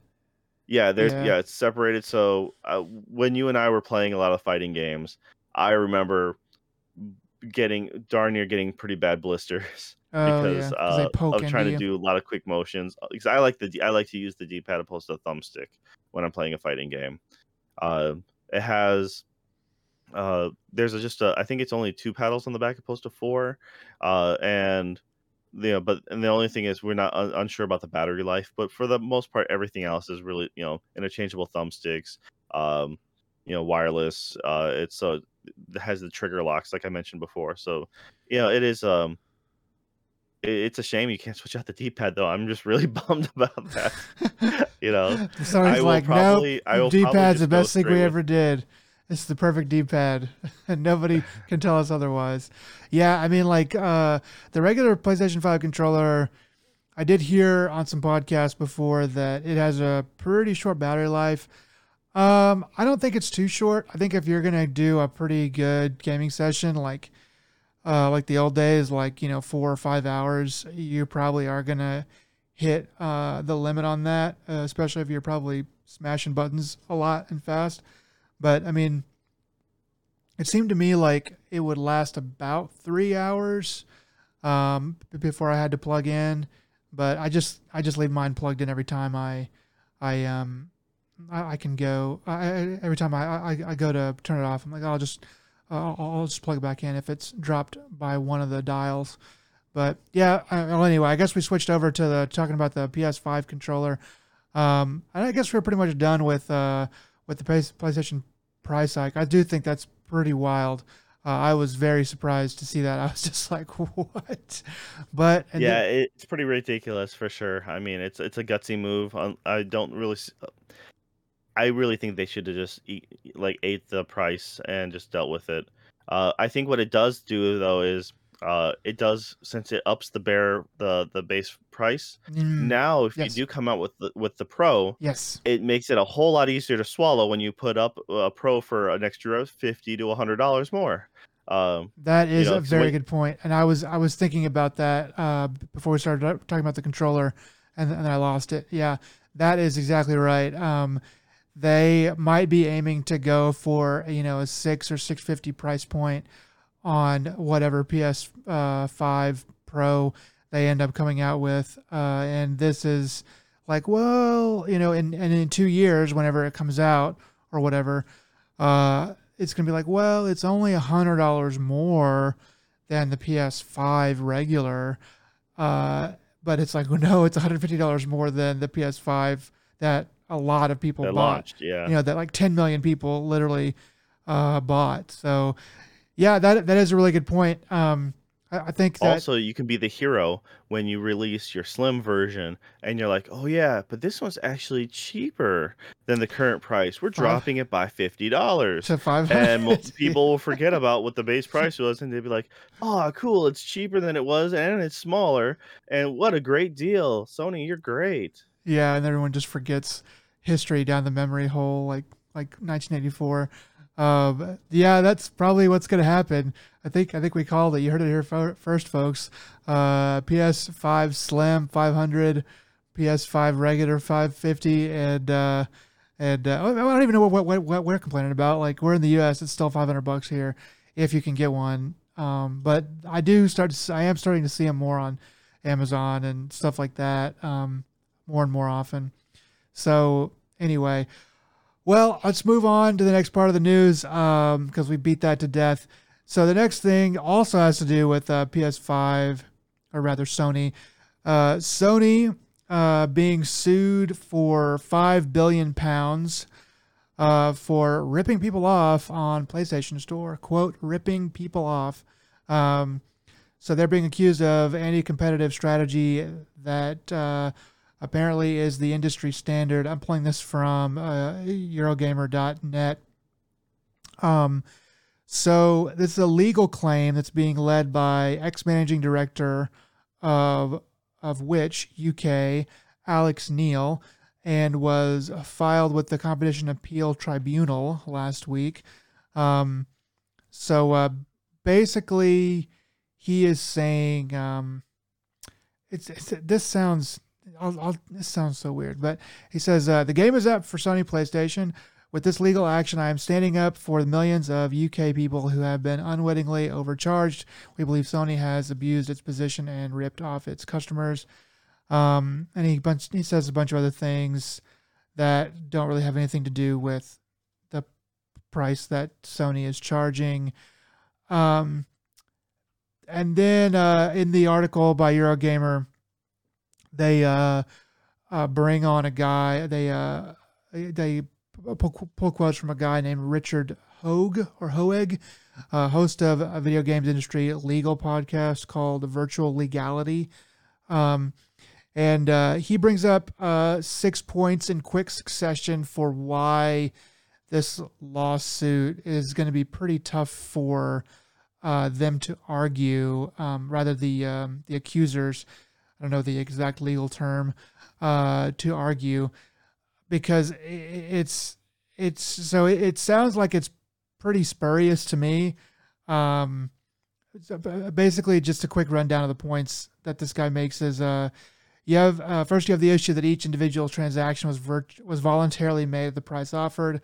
yeah, there's yeah. yeah. it's separated. So uh, when you and I were playing a lot of fighting games, I remember getting darn near getting pretty bad blisters Oh because yeah, uh, of trying to you. do a lot of quick motions. Because I like the I like to use the D-pad opposed to the thumbstick when I'm playing a fighting game. Uh, it has uh, there's a, just a I think it's only two paddles on the back opposed to four, uh, and you know, but and the only thing is we're not un- unsure about the battery life. But for the most part, everything else is really you know interchangeable thumbsticks. Um, you know, wireless. Uh, it's uh, it has the trigger locks like I mentioned before. So, you know, it is um it- it's a shame you can't switch out the D-pad though. I'm just really bummed about that. you know, Sony's will like, probably- nope, I will D-pad's the best thing we ever did. It's the perfect D-pad, and nobody can tell us otherwise. Yeah, I mean, like uh, the regular PlayStation Five controller. I did hear on some podcasts before that it has a pretty short battery life. Um, I don't think it's too short. I think if you're gonna do a pretty good gaming session, like uh, like the old days, like you know four or five hours, you probably are gonna hit uh, the limit on that, uh, especially if you're probably smashing buttons a lot and fast. But I mean, it seemed to me like it would last about three hours um, before I had to plug in. But I just I just leave mine plugged in every time I I um I, I can go. I, every time I, I I go to turn it off, I'm like I'll just I'll, I'll just plug it back in if it's dropped by one of the dials. But yeah, well, anyway, I guess we switched over to the talking about the PS5 controller. Um, and I guess we're pretty much done with uh, with the PlayStation price hike. I do think that's pretty wild. Uh, I was very surprised to see that. I was just like, "What?" But yeah, then, it's pretty ridiculous for sure. I mean, it's it's a gutsy move. I don't really. I really think they should have just eat, like ate the price and just dealt with it. Uh, I think what it does do though is uh, it does since it ups the bear the the base price. Mm, now, if yes. you do come out with the with the pro, yes, it makes it a whole lot easier to swallow when you put up a pro for an extra fifty to hundred dollars more. Um, that is you know, a very good point, and I was I was thinking about that uh, before we started talking about the controller, and and I lost it. Yeah, that is exactly right. Um, they might be aiming to go for you know a six or six fifty price point on whatever PS5 uh, Pro they end up coming out with. Uh, and this is like, well, you know, in, and in two years, whenever it comes out or whatever, uh, it's going to be like, well, it's only a $100 more than the PS5 regular. Uh, but it's like, no, it's $150 more than the PS5 that a lot of people that bought. Launched, yeah. You know, that like 10 million people literally uh, bought. So yeah, that that is a really good point. Um, I, I think that, also you can be the hero when you release your slim version, and you're like, oh yeah, but this one's actually cheaper than the current price. We're dropping it by fifty dollars to five and people will forget about what the base price was, and they'll be like, oh cool, it's cheaper than it was, and it's smaller, and what a great deal, Sony, you're great. Yeah, and everyone just forgets history down the memory hole, like like 1984. Um, yeah, that's probably what's going to happen. I think I think we called it. You heard it here first, folks. Uh, PS5 Slim 500, PS5 regular 550, and uh, and uh, I don't even know what, what what we're complaining about. Like we're in the U.S., it's still 500 bucks here if you can get one. Um, but I do start. To, I am starting to see them more on Amazon and stuff like that. Um, more and more often. So anyway. Well, let's move on to the next part of the news because um, we beat that to death. So the next thing also has to do with uh, PS5, or rather Sony. Uh, Sony uh, being sued for five billion pounds uh, for ripping people off on PlayStation Store. Quote: ripping people off. Um, so they're being accused of anti-competitive strategy that uh, apparently is the industry standard. I'm pulling this from uh, Eurogamer.net. Um, so this is a legal claim that's being led by ex-managing director of of which UK Alex Neill and was filed with the Competition Appeal Tribunal last week. Um, so uh, basically, he is saying um, it's, it's this sounds I'll, I'll, this sounds so weird, but he says uh, the game is up for Sony PlayStation. With this legal action, I am standing up for the millions of UK people who have been unwittingly overcharged. We believe Sony has abused its position and ripped off its customers. Um, and he bunch, he says a bunch of other things that don't really have anything to do with the price that Sony is charging. Um, and then uh, in the article by Eurogamer, they uh, uh, bring on a guy. They uh, they pull, pull, quotes from a guy named Richard Hogue or Hoeg, uh, host of a video games industry legal podcast called Virtual Legality. Um, and uh, he brings up uh, six points in quick succession for why this lawsuit is going to be pretty tough for uh, them to argue. Um, rather, the um, the accusers, I don't know the exact legal term, uh, to argue because it's it's so it sounds like it's pretty spurious to me. Um, basically, just a quick rundown of the points that this guy makes is uh, you have uh, first you have the issue that each individual transaction was virt- was voluntarily made at the price offered.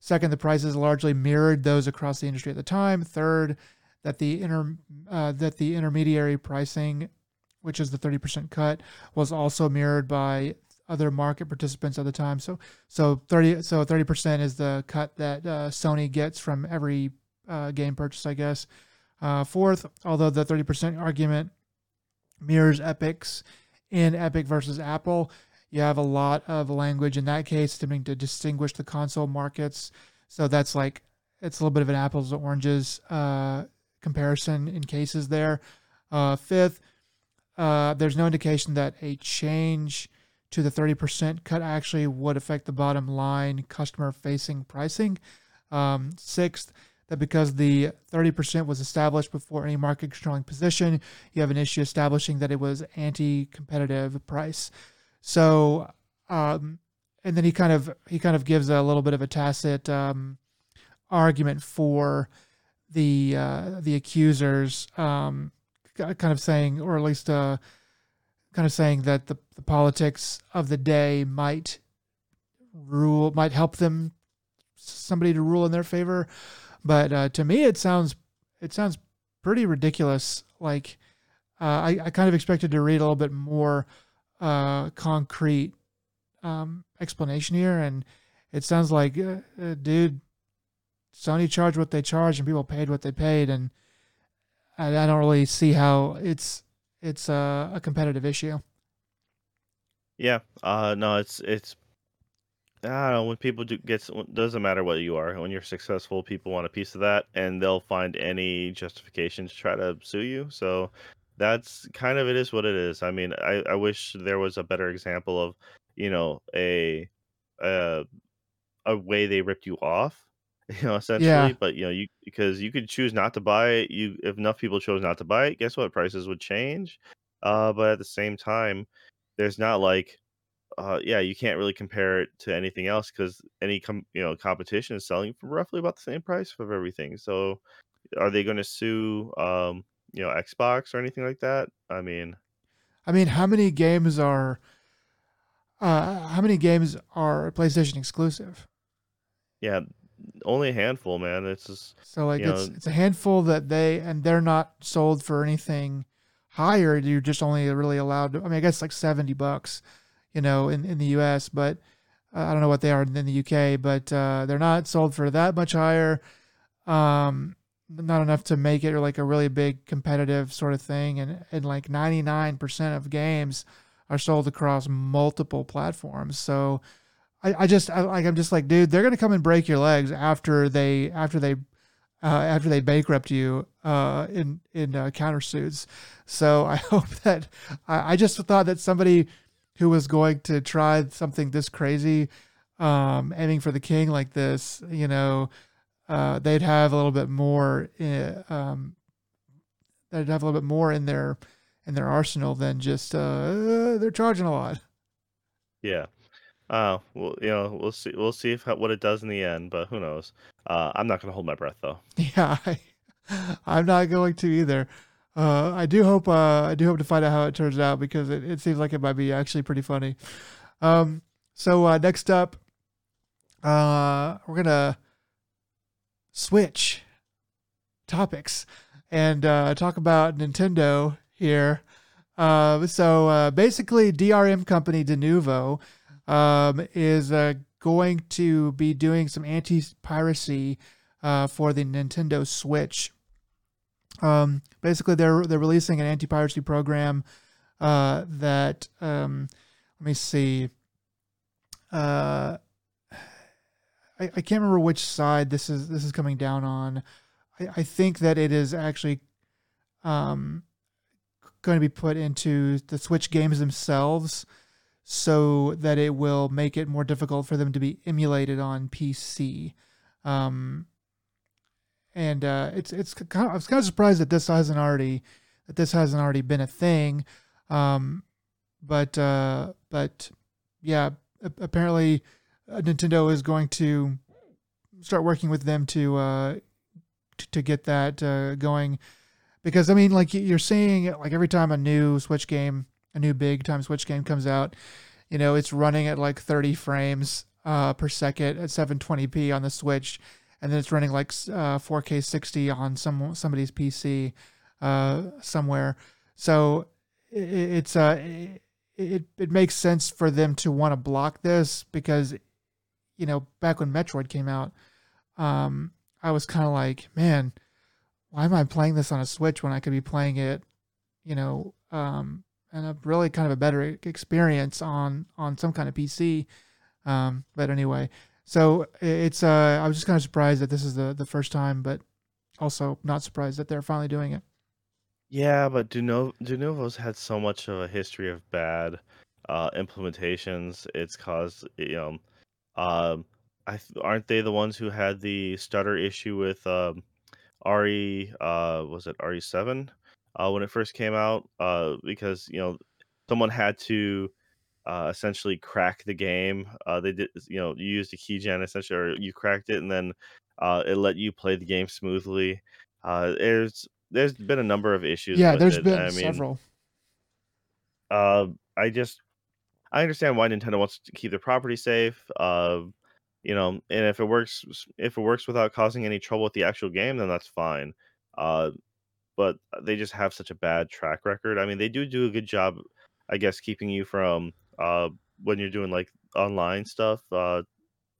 Second, the prices largely mirrored those across the industry at the time. Third, that the inter uh, that the intermediary pricing, which is the thirty percent cut, was also mirrored by other market participants at the time. So so thirty so thirty percent is the cut that uh, Sony gets from every uh, game purchase, I guess. Uh, fourth, although the thirty percent argument mirrors Epic's in Epic versus Apple, you have a lot of language in that case attempting to distinguish the console markets. So that's like it's a little bit of an apples to oranges uh, comparison in cases there. Uh, fifth, uh, there's no indication that a change to the 30% cut actually would affect the bottom line customer facing pricing. Um, sixth, that because the 30% was established before any market controlling position, you have an issue establishing that it was anti competitive price. So, um, and then he kind of he kind of gives a little bit of a tacit um, argument for the uh, the accusers, um, kind of saying, or at least uh, kind of saying that the, the politics of the day might rule, might help them somebody to rule in their favor. But uh, to me, it sounds it sounds pretty ridiculous. Like uh, I, I kind of expected to read a little bit more uh, concrete um, explanation here, and it sounds like, uh, uh, dude, Sony charged what they charged, and people paid what they paid, and I, I don't really see how it's it's a, a competitive issue. Yeah. Uh, no, it's it's. I don't know when people do gets doesn't matter what you are. When you're successful, people want a piece of that, and they'll find any justification to try to sue you. So that's kind of it is what it is. I mean, I, I wish there was a better example of, you know, a a a way they ripped you off, you know, essentially. Yeah. But you know, you because you could choose not to buy it. You if enough people chose not to buy it, guess what? Prices would change. Uh, but at the same time, there's not like, uh, yeah, you can't really compare it to anything else because any com- you know competition is selling for roughly about the same price of everything. So, are they going to sue? Um, you know Xbox or anything like that. I mean, I mean, how many games are uh, how many games are PlayStation exclusive? Yeah, only a handful, man. It's just so like it's know, it's a handful that they and they're not sold for anything higher. You're just only really allowed. To, I mean, I guess like seventy bucks, you know, in in the U.S., but uh, I don't know what they are in the U.K. But uh, they're not sold for that much higher. Um, not enough to make it or like a really big competitive sort of thing and and like 99% of games are sold across multiple platforms so i, I just I, like i'm just like dude they're gonna come and break your legs after they after they uh, after they bankrupt you uh, in in uh, countersuits so i hope that I, I just thought that somebody who was going to try something this crazy um, aiming for the king like this you know uh, they'd have a little bit more. In, um, they'd have a little bit more in their in their arsenal than just uh, they're charging a lot. Yeah. Uh, well, you know, we'll see. We'll see if what it does in the end, but who knows? Uh, I'm not going to hold my breath though. Yeah, I, am not going to either. Uh, I do hope. Uh, I do hope to find out how it turns out because it, it seems like it might be actually pretty funny. Um, so uh, next up, uh, we're gonna switch topics and uh, talk about Nintendo here. Uh, so uh, basically, DRM company Denuvo um, is uh, going to be doing some anti-piracy uh, for the Nintendo Switch. Um, basically, they're they're releasing an anti-piracy program uh, that um, let me see. Uh, I, I can't remember which side this is this is coming down on. I, I think that it is actually um, going to be put into the Switch games themselves. So that it will make it more difficult for them to be emulated on PC. Um, and uh, it's it's kind of, I was kind of surprised that this hasn't already that this hasn't already been a thing. Um, but uh, but yeah, apparently uh, Nintendo is going to start working with them to uh, to, to get that uh, going because I mean, like you're saying, like every time a new Switch game, a new big time Switch game comes out, you know, it's running at like 30 frames uh, per second at 720p on the Switch, and then it's running like uh, 4K 60 on some somebody's PC uh, somewhere. So it, it's uh, it it makes sense for them to want to block this because, you know, back when Metroid came out, um, I was kind of like, man why am I playing this on a Switch when I could be playing it, you know, um, and a really kind of a better experience on on some kind of PC. Um, but anyway, so it's uh, I was just kind of surprised that this is the the first time, but also not surprised that they're finally doing it. Yeah, but Denuvo, Denuvo's had so much of a history of bad uh, implementations. It's caused, you know, um, I aren't they the ones who had the stutter issue with um, RE uh was it RE7 uh when it first came out uh because you know someone had to uh essentially crack the game uh they did you know you used a keygen essentially or you cracked it and then uh it let you play the game smoothly uh there's there's been a number of issues yeah there's it. been I mean, several uh I just I understand why Nintendo wants to keep their property safe uh you know, and if it works, if it works without causing any trouble with the actual game, then that's fine. Uh, but they just have such a bad track record. I mean, they do do a good job, I guess, keeping you from uh, when you're doing like online stuff. Uh,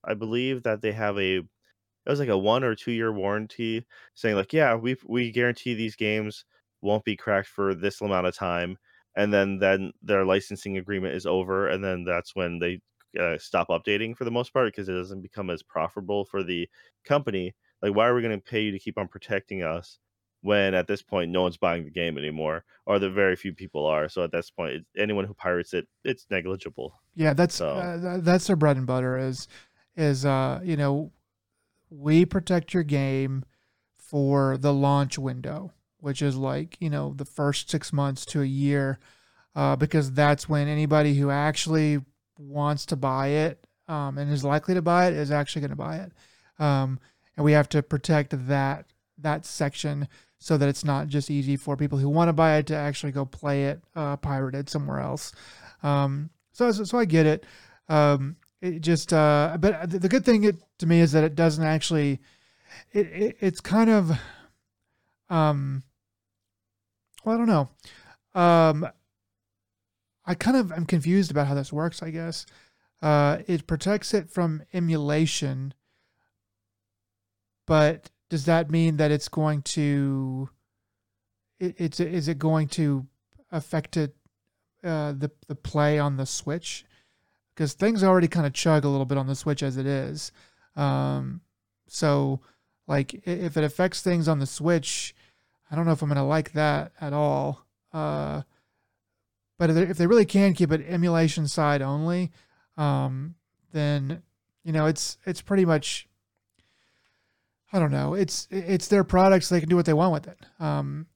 I believe that they have a it was like a one or two year warranty saying like, yeah, we we guarantee these games won't be cracked for this amount of time, and then then their licensing agreement is over, and then that's when they uh, stop updating for the most part because it doesn't become as profitable for the company. Like, why are we going to pay you to keep on protecting us when at this point no one's buying the game anymore, or the very few people are? So at this point, anyone who pirates it, it's negligible. Yeah, that's so. uh, that's their bread and butter. Is is uh you know we protect your game for the launch window, which is like you know the first six months to a year. Uh, because that's when anybody who actually wants to buy it um, and is likely to buy it is actually going to buy it. Um, and we have to protect that that section so that it's not just easy for people who want to buy it to actually go play it uh, pirated somewhere else. Um, so, so I get it. Um, it just, uh, but the good thing it, to me is that it doesn't actually, it, it it's kind of, um, well, I don't know. Um, I kind of am confused about how this works, I guess. Uh, it protects it from emulation, but does that mean that it's going to it, it's is it going to affect it uh, the the play on the Switch? Because things already kind of chug a little bit on the Switch as it is. Um, so like if it affects things on the Switch, I don't know if I'm gonna like that at all. Uh, but if they really can keep it emulation side only, um, then you know it's it's pretty much I don't know. It's it's their products. They can do what they want with it. Um,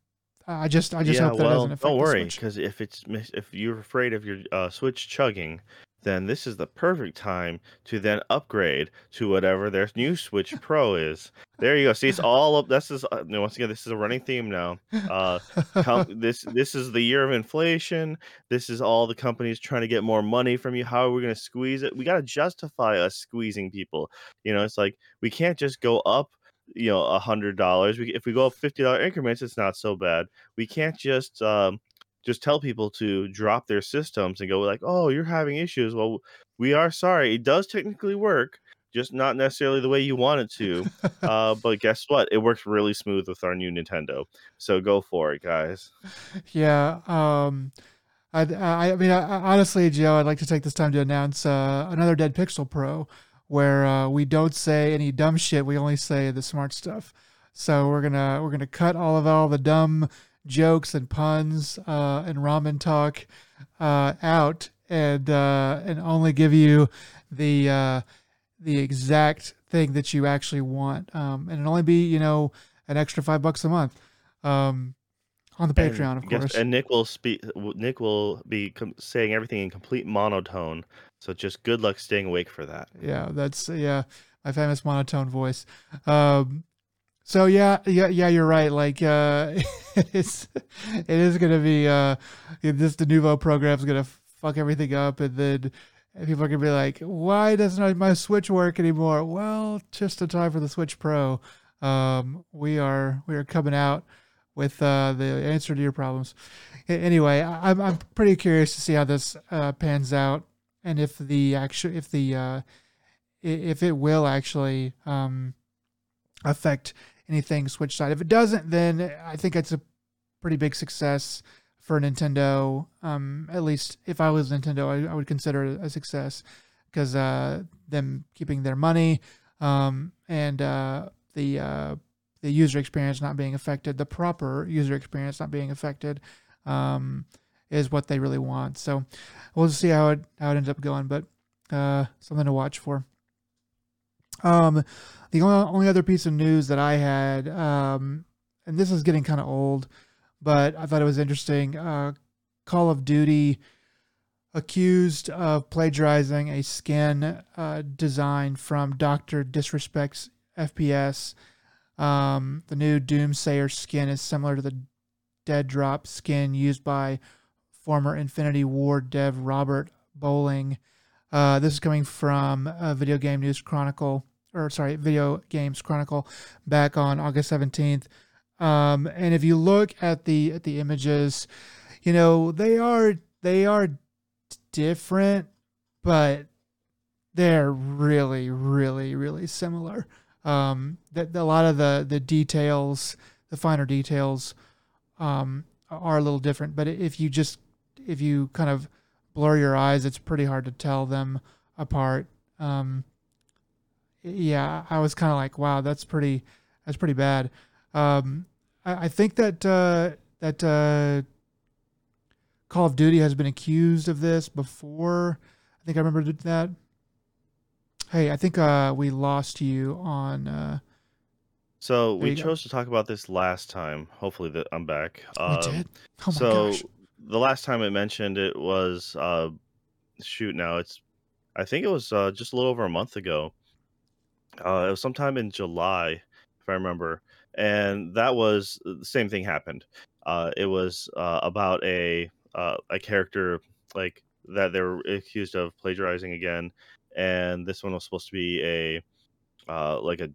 I just I just yeah, hope that well, doesn't affect. Don't worry, because if it's if you're afraid of your uh, Switch chugging, then this is the perfect time to then upgrade to whatever their new Switch Pro is. There you go. See, it's all up. This is uh, once again, this is a running theme now. Uh, com- this this is the year of inflation. This is all the companies trying to get more money from you. How are we going to squeeze it? We got to justify us squeezing people. You know, it's like we can't just go up you know a hundred dollars if we go up fifty dollar increments it's not so bad we can't just um, just tell people to drop their systems and go like, "Oh, you're having issues." Well, we are sorry. It does technically work, just not necessarily the way you want it to. uh, but guess what? It works really smooth with our new Nintendo. So go for it, guys. Yeah. Um, I, I, I mean, I, honestly, Joe, I'd like to take this time to announce uh, another Dead Pixel Pro, where uh, we don't say any dumb shit. We only say the smart stuff. So we're gonna we're gonna cut all of all the dumb jokes and puns uh, and ramen talk uh, out, and uh, and only give you the uh, the exact thing that you actually want, um, and it'll only be you know an extra five bucks a month um, on the And Patreon, of guess, course. and Nick will speak. Nick will be com- saying everything in complete monotone. So just good luck staying awake for that. Yeah, that's yeah, my famous monotone voice. Um, so yeah, yeah, yeah, you're right. Like uh, it's it is gonna be uh, this the Denuvo program is gonna fuck everything up, and then people are gonna be like, why doesn't my Switch work anymore? Well, just in time for the Switch Pro. Um, we are we are coming out with uh, the answer to your problems. Anyway, I'm I'm pretty curious to see how this uh, pans out, and if the actual if the uh, if it will actually um, affect anything Switch side. If it doesn't, then I think it's a pretty big success for Nintendo. Um, at least if I was Nintendo, I, I would consider it a success because uh, them keeping their money um, and uh, the uh, the user experience not being affected, the proper user experience not being affected, um, is what they really want. So we'll see how it how it ends up going, but uh, something to watch for. Um, the only, only other piece of news that I had, um, and this is getting kind of old, but I thought it was interesting. Uh, Call of Duty accused of plagiarizing a skin uh, design from Doctor Disrespect's FPS. Um, the new Doomsayer skin is similar to the Deadrop skin used by former Infinity Ward dev Robert Bowling. Uh, this is coming from uh, Video Game News Chronicle, or sorry, Video Games Chronicle, back on August seventeenth. Um, and if you look at the at the images, you know they are they are different, but they're really, really, really similar. Um, that a lot of the the details, the finer details, um, are a little different. But if you just if you kind of blur your eyes, it's pretty hard to tell them apart. Um, yeah, I was kind of like, wow, that's pretty that's pretty bad. Um, I, I think that uh, that uh, Call of Duty has been accused of this before. I think I remember that. Hey, I think uh, we lost you on. Uh, So we you go. chose to talk about this last time. Hopefully that I'm back. we Um, did. Oh my so gosh. The last time I mentioned it was uh, shoot. Now it's I think it was uh, just a little over a month ago. Uh, it was sometime in July, if I remember, and that was uh, the same thing happened. Uh, it was uh, about a uh, a character like that they were accused of plagiarizing again, and this one was supposed to be a uh, like a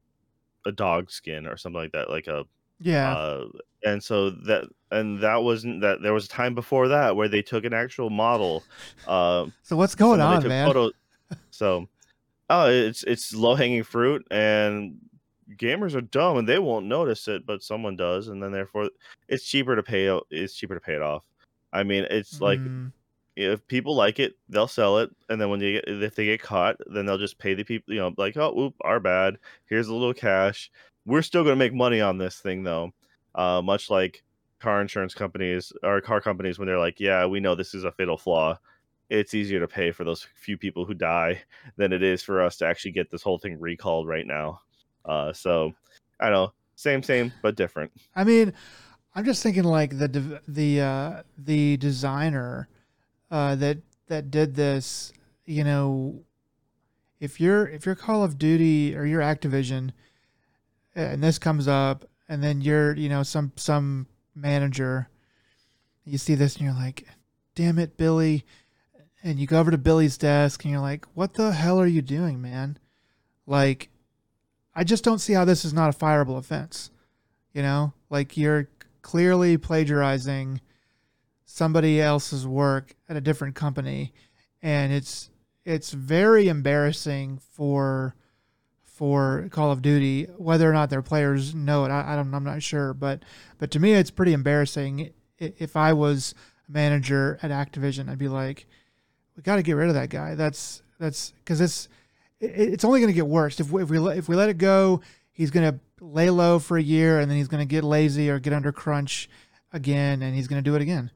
a dog skin or something like that, like a Yeah. uh, and so that and that wasn't that there was a time before that where they took an actual model uh so what's going on, man? photo so oh it's it's low hanging fruit and gamers are dumb and they won't notice it but someone does and then therefore it's cheaper to pay it's cheaper to pay it off i mean it's like Mm, if people like it they'll sell it and then when they get if they get caught then they'll just pay the people you know like oh oop our bad here's a little cash we're still going to make money on this thing though. Uh, much like car insurance companies or car companies when they're like yeah we know this is a fatal flaw. It's easier to pay for those few people who die than it is for us to actually get this whole thing recalled right now. Uh, so i don't know. Same same but different. I mean, I'm just thinking like the the uh, the designer uh, that that did this. You know, if you're if you're Call of Duty or you're Activision, Uh, and this comes up, and then you're you know some some manager, you see this and you're like, damn it, Billy, and you go over to Billy's desk and you're like, what the hell are you doing, man? Like, I just don't see how this is not a fireable offense. You know, like you're clearly plagiarizing somebody else's work at a different company, and it's it's very embarrassing for for Call of Duty. Whether or not their players know it, I. I'm not sure, but but to me, it's pretty embarrassing. If I was a manager at Activision, I'd be like, we got to get rid of that guy. That's that's because it's it, it's only going to get worse if we, if we if we let it go. He's going to lay low for a year, and then he's going to get lazy or get under crunch again, and he's going to do it again.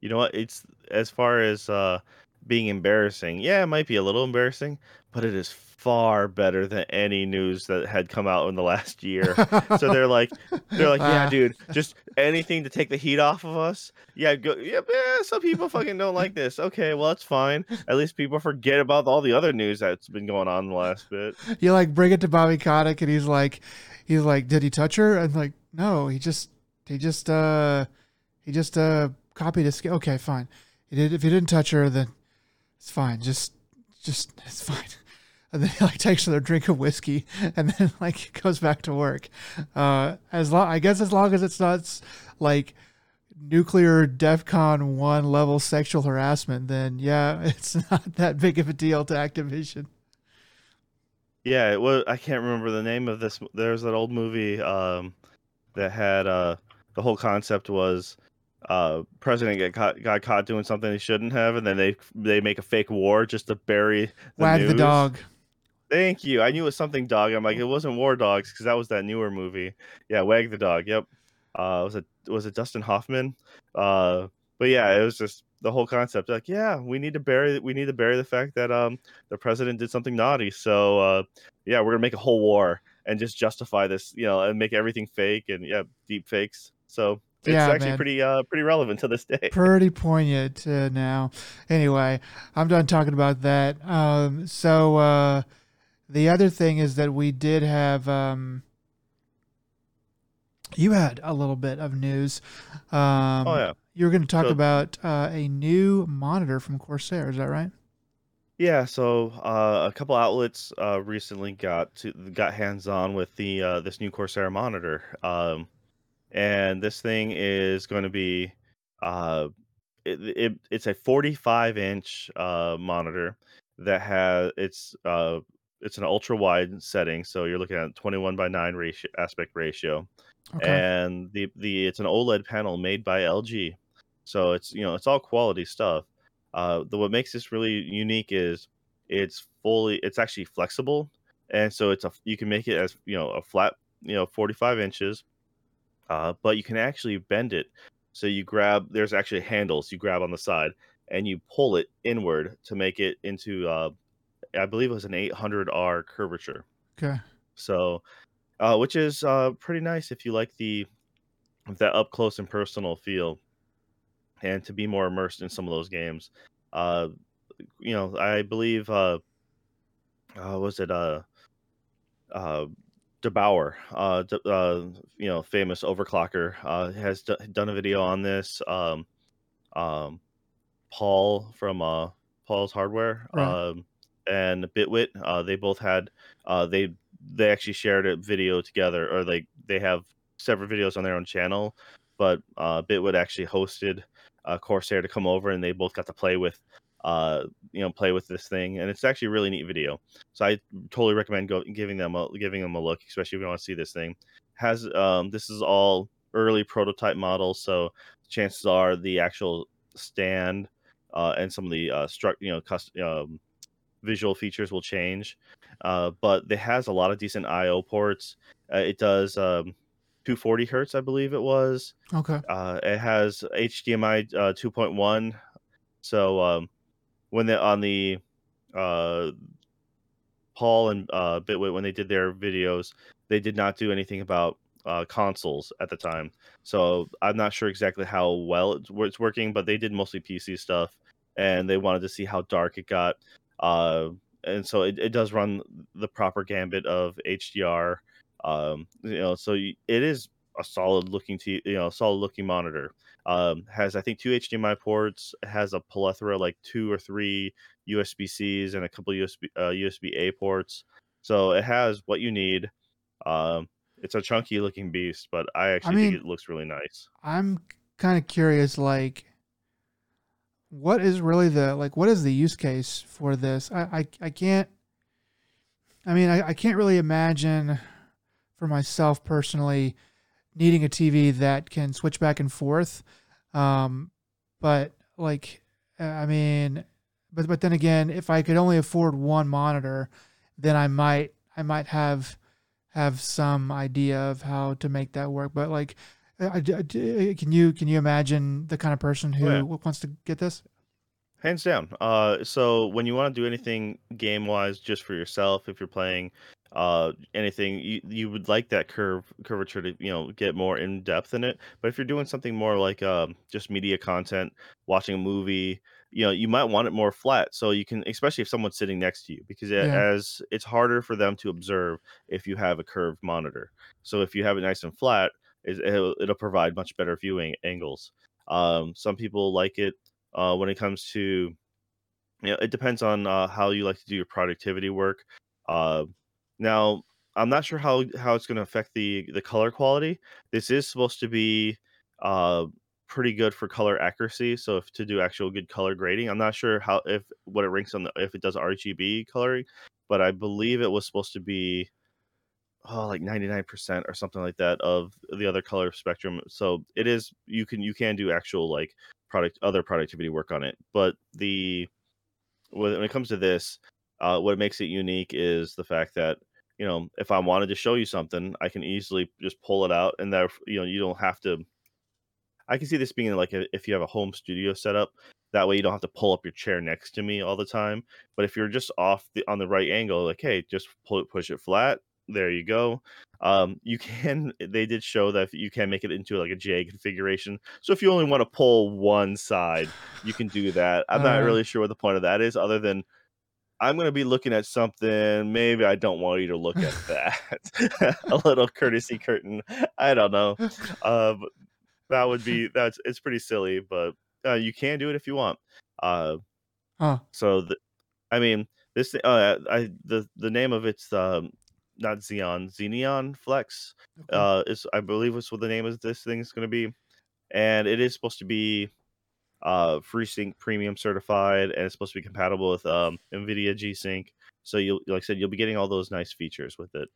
You know what? It's as far as uh, being embarrassing. Yeah, it might be a little embarrassing, but it is far better than any news that had come out in the last year. so they're like, they're like, yeah, Ah. dude, just anything to take the heat off of us. Yeah, go. Yeah, eh, some people fucking don't like this. Okay, well that's fine. At least people forget about all the other news that's been going on in the last bit. you like bring it to Bobby Kotick and he's like he's like, Did he touch her? And like, no, he just he just uh he just uh copied a sk- okay, fine. He did if he didn't touch her then it's fine. Just just it's fine. And then he like takes another drink of whiskey and then like goes back to work. Uh as long I guess as long as it's not like nuclear DEFCON one level sexual harassment, then yeah, it's not that big of a deal to Activision. Yeah, it was. I can't remember the name of this. There's that old movie um, that had uh, the whole concept was uh, president get caught got caught doing something he shouldn't have, and then they they make a fake war just to bury the Wag the dog. Thank you. I knew it was something dog. I'm like, it wasn't War Dogs because that was that newer movie. Yeah, Wag the Dog. Yep. Uh, was it was it Dustin Hoffman? Uh, but yeah, it was just the whole concept. Like, yeah, we need to bury we need to bury the fact that um the president did something naughty. So uh, yeah, we're gonna make a whole war and just justify this, you know, and make everything fake and yeah, deep fakes. So it's Yeah, actually man. pretty uh pretty relevant to this day. Pretty poignant uh, now. Anyway, I'm done talking about that. Um, so uh, the other thing is that we did have. Um, you had a little bit of news. Um, oh yeah. You were going to talk So- about uh, a new monitor from Corsair. Is that right? Yeah, so uh, a couple outlets uh, recently got to got hands on with the uh, this new Corsair monitor, um, and this thing is going to be uh, it, it, it's a 45 inch uh, monitor that has it's uh, it's an ultra wide setting, so you're looking at 21 by 9 ratio aspect ratio, Okay. and the the it's an OLED panel made by LG, so it's you know it's all quality stuff. Uh, the what makes this really unique is it's fully it's actually flexible, and so it's a you can make it as you know a flat you know 45 inches, uh, but you can actually bend it. So you grab there's actually handles you grab on the side and you pull it inward to make it into uh, I believe it was an 800R curvature. okay. So, uh, which is uh, pretty nice if you like the that up close and personal feel, and to be more immersed in some of those games. Uh, you know, I believe uh, uh was it uh uh der8auer, uh, D- uh, you know, famous overclocker, uh, has d- done a video on this. Um, um, Paul from uh, Paul's Hardware, Right. um, and Bitwit, uh, they both had, uh, they they actually shared a video together, or they they have several videos on their own channel. But uh, Bitwit actually hosted uh, Corsair to come over, and they both got to play with, uh, you know, play with this thing, and it's actually a really neat video. So I totally recommend go, giving them a, giving them a look, especially if you want to see this thing. Has um, this is all early prototype models, so chances are the actual stand uh, and some of the uh, struct, you know, cust- um, visual features will change. Uh, but it has a lot of decent I/O ports. Uh, it does um, 240 hertz, I believe it was. Okay. Uh, it has HDMI uh, 2.1. So um, when they on the uh, Paul and uh, Bitwit when they did their videos, they did not do anything about uh, consoles at the time. So I'm not sure exactly how well it's, it's working, but they did mostly PC stuff, and they wanted to see how dark it got. Uh, and so it, it does run the proper gambit of HDR. Um, you know, so it is a solid looking t- you know solid looking monitor. Um, has I think two HDMI ports. Has a plethora like two or three USB Cs and a couple USB uh, USB A ports. So it has what you need. Um, it's a chunky looking beast, but I actually mean- think it looks really nice. I'm kind of curious, like, what is really the like what is the use case for this? I I, I can't. I mean, I, I can't really imagine for myself personally needing a TV that can switch back and forth. Um, but like, uh, I mean, but but then again, if I could only afford one monitor, then I might I might have have some idea of how to make that work. But like, I, I- I- can you can you imagine the kind of person Oh yeah. who wants to get this? Hands down. Uh, so when you want to do anything game wise, just for yourself, if you're playing uh anything, you you would like that curve curvature to you know get more in depth in it. But if you're doing something more like um just media content, watching a movie, you know, you might want it more flat, so you can, especially if someone's sitting next to you, because a- Yeah. as it's harder for them to observe if you have a curved monitor. So if you have it nice and flat, it- it'll, it'll provide much better viewing angles. Um, some people like it uh, when it comes to you know, it depends on uh, how you like to do your productivity work. Uh, now, I'm not sure how how it's going to affect the the color quality. This is supposed to be uh, pretty good for color accuracy. So if to do actual good color grading, I'm not sure how if what it ranks on the if it does RGB coloring, but I believe it was supposed to be oh like 99% or something like that of the other color spectrum. So it is you can you can do actual like product other productivity work on it, but the when it comes to this, uh, what makes it unique is the fact that you know if I wanted to show you something, I can easily just pull it out, and that you know you don't have to. I can see this being like a, if you have a home studio setup. That way, you don't have to pull up your chair next to me all the time. But if you're just off the on the right angle, like hey, just pull it, push it flat. There you go. Um, you can. They did show that you can make it into like a J configuration. So if you only want to pull one side, you can do that. I'm not Uh, really sure what the point of that is, other than I'm gonna be looking at something. Maybe I don't want you to look at that. a little courtesy curtain. I don't know. Uh, but that would be that's it's pretty silly, but uh, you can do it if you want. Uh, huh. so the, I mean, this uh, I the the name of it's um not Xeon Xeneon Flex Okay. uh is I believe is what the name of this thing is going to be, and it is supposed to be uh FreeSync Premium certified, and it's supposed to be compatible with um NVIDIA G-Sync. So you'll like I said, you'll be getting all those nice features with it.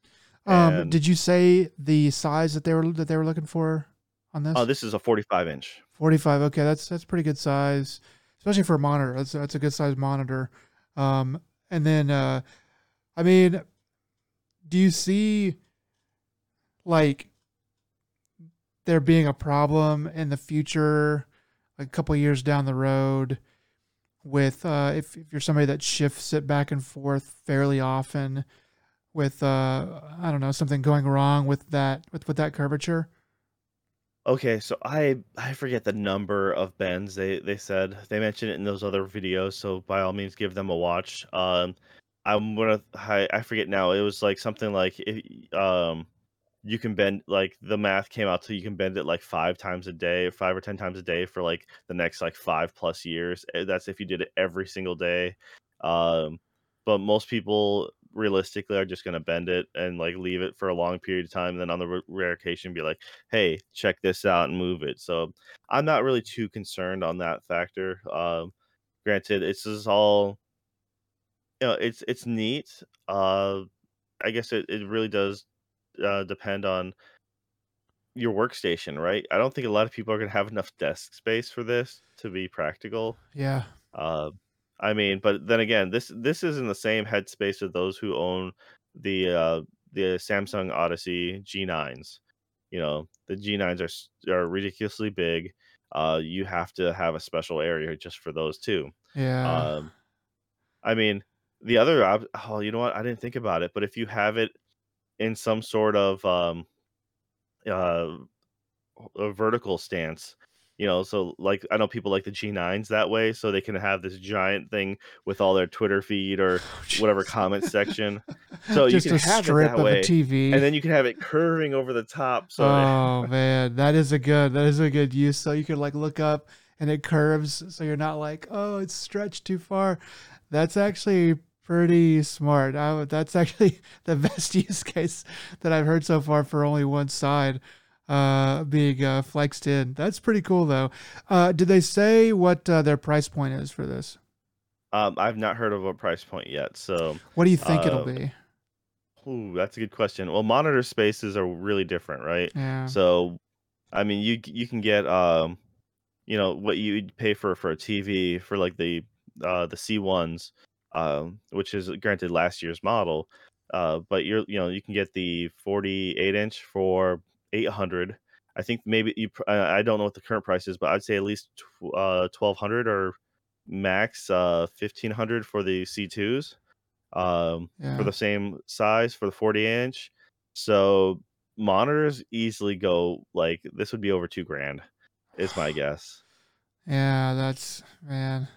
Um, And did you say the size that they were that they were looking for on this? oh, this? this is a 45 inch. 45. Okay, that's that's pretty good size, especially for a monitor. That's that's a good size monitor. Um, and then uh, I mean, do you see like there being a problem in the future, like a couple years down the road, with uh, if if you're somebody that shifts it back and forth fairly often, with uh, I don't know something going wrong with that with with that curvature? Okay, so I I forget the number of bends they they said. They mentioned it in those other videos, so by all means give them a watch. Um I'm gonna I, I forget now. It was like something like if, um you can bend like the math came out so you can bend it like five times a day, five or ten times a day for like the next like five plus years. Eh, That's if you did it every single day. Um, but most people realistically are just gonna bend it and like leave it for a long period of time. And Then on the rare occasion, be like, "Hey, check this out and move it." So I'm not really too concerned on that factor. Um, granted, it's just all you know. It's it's neat. Uh, I guess it, it really does uh, depend on your workstation, right? I don't think a lot of people are gonna have enough desk space for this to be practical. Yeah. Uh, I mean, but then again, this this is in the same headspace of those who own the uh, the Samsung Odyssey G9s. You know, the G9s are are ridiculously big. Uh, you have to have a special area just for those too. Yeah. Um, I mean, the other op- oh, you know what? I didn't think about it, but if you have it in some sort of um, uh, a vertical stance. You know, so like I know people like the G9s that way, so they can have this giant thing with all their Twitter feed or Oh, whatever comment section. So you Just can a have it strip that way, and then you can have it curving over the top. So Oh man, that is a good that is a good use. So you can like look up and it curves, so you're not like, oh, it's stretched too far. That's actually pretty smart. I that's actually the best use case that I've heard so far for only one side uh being uh, flexed in. That's pretty cool though. Uh did they say what uh, their price point is for this? um, I've not heard of a price point yet. So, What do you think it'll uh, be? ooh, that's a good question. Well, monitor spaces are really different, right? Yeah. So, I mean, you you can get um, you know, what you'd pay for for a TV for like the uh the C1s, um, which is granted last year's model. Uh, but you're you know, you can get the 48 inch for 800. I think maybe you. I don't know what the current price is, but I'd say at least uh, twelve hundred or max uh, fifteen hundred for the C twos, um, yeah. for the same size for the forty inch. So monitors easily go like this would be over two grand, is my guess. Yeah, that's man,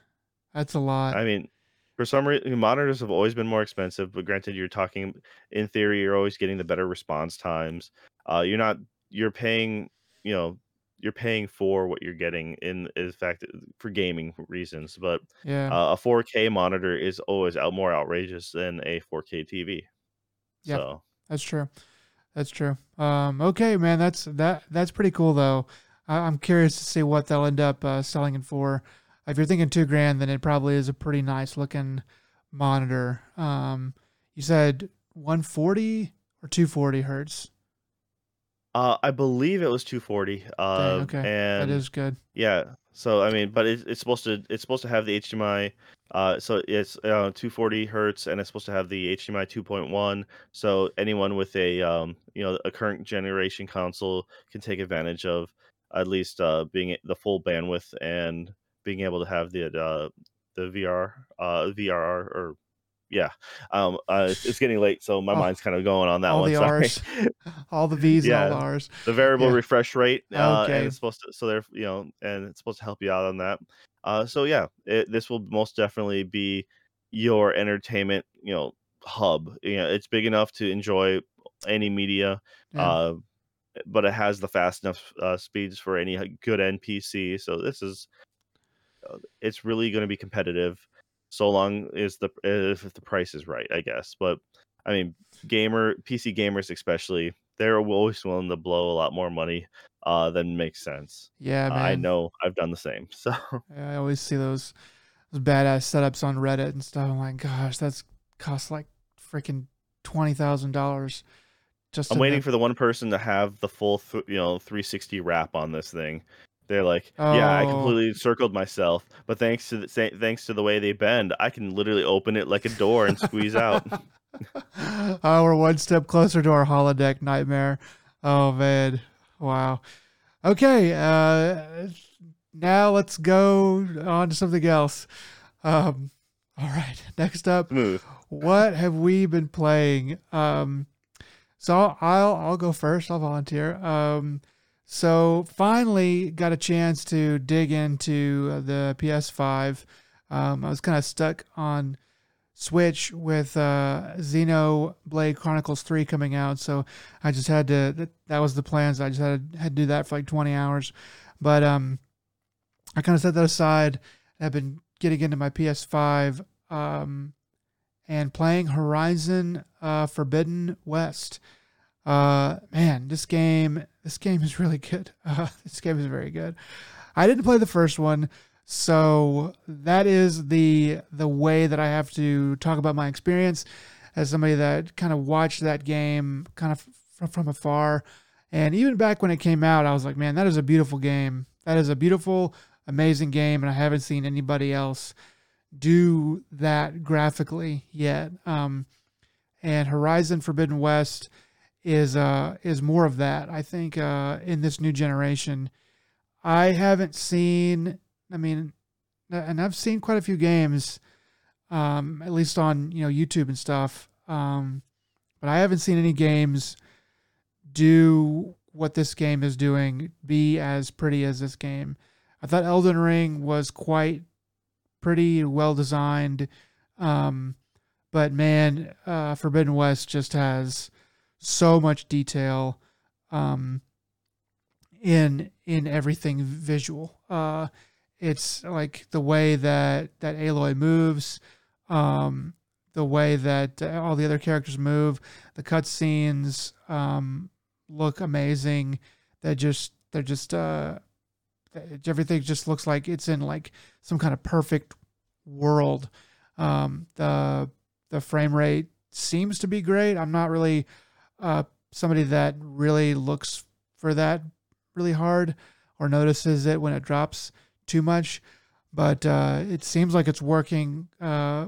that's a lot. I mean, for some reason, monitors have always been more expensive. But granted, you're talking in theory, you're always getting the better response times. Uh, you're not you're paying you know you're paying for what you're getting in in fact for gaming reasons but yeah uh, a 4k monitor is always out more outrageous than a 4k tv yeah so. that's true that's true um okay man that's that that's pretty cool though I, am curious to see what they'll end up uh, selling it for if you're thinking two grand then it probably is a pretty nice looking monitor um you said 140 or 240 hertz uh, I believe it was 240. Uh, Dang, okay, and that is good. Yeah. So I mean, but it, it's supposed to it's supposed to have the HDMI. Uh, so it's uh, 240 hertz, and it's supposed to have the HDMI 2.1. So anyone with a um, you know a current generation console can take advantage of at least uh, being the full bandwidth and being able to have the uh, the VR uh, VRR or yeah. Um, uh, it's, getting late, so my oh, mind's kind of going on that all one. The sorry. R's, all the V's, yeah, all the R's. The variable yeah. refresh rate. Uh, okay. And it's supposed to, so they're, you know, and it's supposed to help you out on that. Uh, so yeah, it, this will most definitely be your entertainment, you know, hub. You know, it's big enough to enjoy any media. Yeah. Uh, but it has the fast enough uh, speeds for any good NPC. So this is, it's really going to be competitive so long as the if the price is right, I guess. But I mean, gamer PC gamers especially, they're always willing to blow a lot more money uh, than makes sense. Yeah, uh, I know I've done the same. So yeah, I always see those those badass setups on Reddit and stuff. I'm like, gosh, that's cost like freaking twenty thousand dollars. Just I'm waiting the... for the one person to have the full, th- you know, 360 wrap on this thing, they're like, oh. yeah, I oh. completely circled myself, but thanks to the thanks to the way they bend, I can literally open it like a door and squeeze out. oh, we're one step closer to our holodeck nightmare. Oh man, wow. Okay, uh, now let's go on to something else. Um, all right, next up, Smooth. what have we been playing? Um, so I'll I'll go first. I'll volunteer. Um, so finally got a chance to dig into uh, the PS5. Um, I was kind of stuck on Switch with uh, Xenoblade Chronicles 3 coming out, so I just had to. That, that was the plans. I just had to, had to do that for like 20 hours, but um, I kind of set that aside. I've been getting into my PS5 um, and playing Horizon uh, Forbidden West. Uh, man, this game, this game is really good. Uh, this game is very good. I didn't play the first one, so that is the the way that I have to talk about my experience as somebody that kind of watched that game kind of from, from afar. And even back when it came out, I was like, man, that is a beautiful game. That is a beautiful, amazing game, and I haven't seen anybody else do that graphically yet. Um, and Horizon Forbidden West is uh is more of that. I think uh in this new generation, I haven't seen. I mean, and I've seen quite a few games, um, at least on you know YouTube and stuff. Um, but I haven't seen any games do what this game is doing, be as pretty as this game. I thought Elden Ring was quite pretty, well designed. Um, but man, uh, Forbidden West just has so much detail um, in in everything visual. Uh, it's like the way that that Aloy moves, um, the way that all the other characters move, the cutscenes um, look amazing. They just they're just uh, everything just looks like it's in like some kind of perfect world. Um, the the frame rate seems to be great. I'm not really uh, somebody that really looks for that really hard or notices it when it drops too much. But uh, it seems like it's working uh,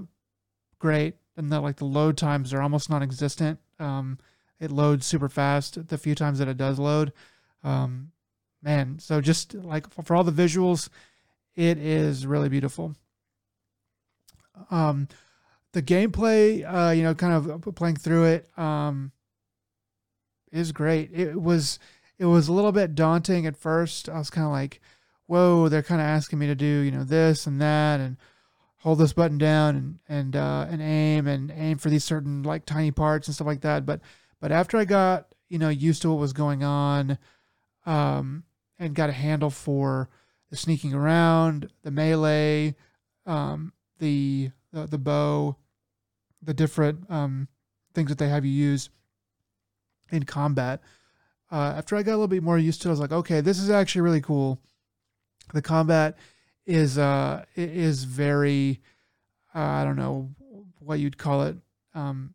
great, and that like the load times are almost non-existent. Um, it loads super fast the few times that it does load. Um, man, so just like for, for all the visuals, it is really beautiful. Um, the gameplay, uh, you know, kind of playing through it, um, is great. It was it was a little bit daunting at first. I was kind of like, whoa, they're kind of asking me to do, you know, this and that and hold this button down and and uh, and aim and aim for these certain like tiny parts and stuff like that. But but after I got you know used to what was going on, um, and got a handle for the sneaking around, the melee, um, the, the the bow, the different um, things that they have you use in combat. Uh, after I got a little bit more used to it, I was like, okay, this is actually really cool. The combat is uh is very uh, I don't know what you'd call it um,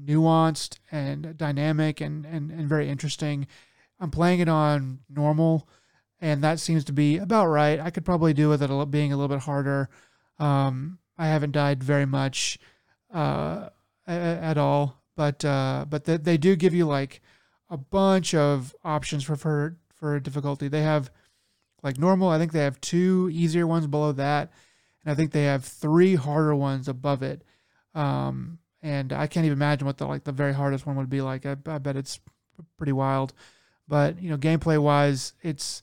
nuanced and dynamic and, and and very interesting. I'm playing it on normal, and that seems to be about right. I could probably do with it being a little bit harder. Um, I haven't died very much uh, at all, but uh, but they, they do give you like a bunch of options for for for difficulty. They have like normal. I think they have two easier ones below that, and I think they have three harder ones above it. Um, and I can't even imagine what the like the very hardest one would be like. I, I bet it's pretty wild, but you know, gameplay wise, it's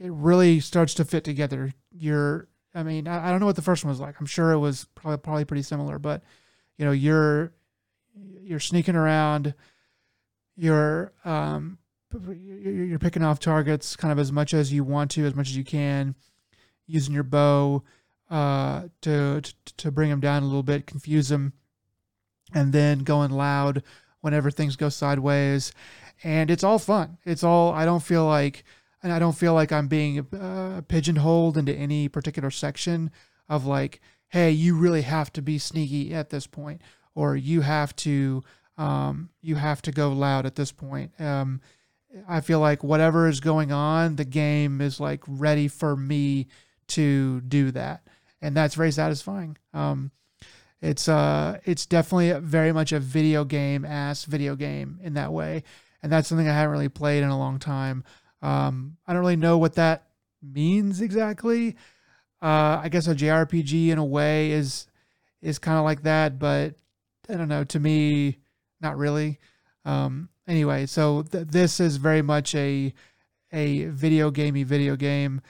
it really starts to fit together. You're, I mean, I, I don't know what the first one was like. I'm sure it was probably probably pretty similar, but you know, you're you're sneaking around, you're um, you're picking off targets kind of as much as you want to, as much as you can, using your bow uh, to, to to bring them down a little bit, confuse them, and then going loud whenever things go sideways. And it's all fun. It's all. I don't feel like, and I don't feel like I'm being uh, pigeonholed into any particular section of like, hey, you really have to be sneaky at this point, or you have to um, you have to go loud at this point. Um, I feel like whatever is going on, the game is like ready for me to do that, and that's very satisfying. Um, it's uh, it's definitely very much a video game ass video game in that way, and that's something I haven't really played in a long time. Um, I don't really know what that means exactly. Uh, I guess a JRPG in a way is is kind of like that, but I don't know. To me, not really. Um, anyway, so th- this is very much a a video gamey video game.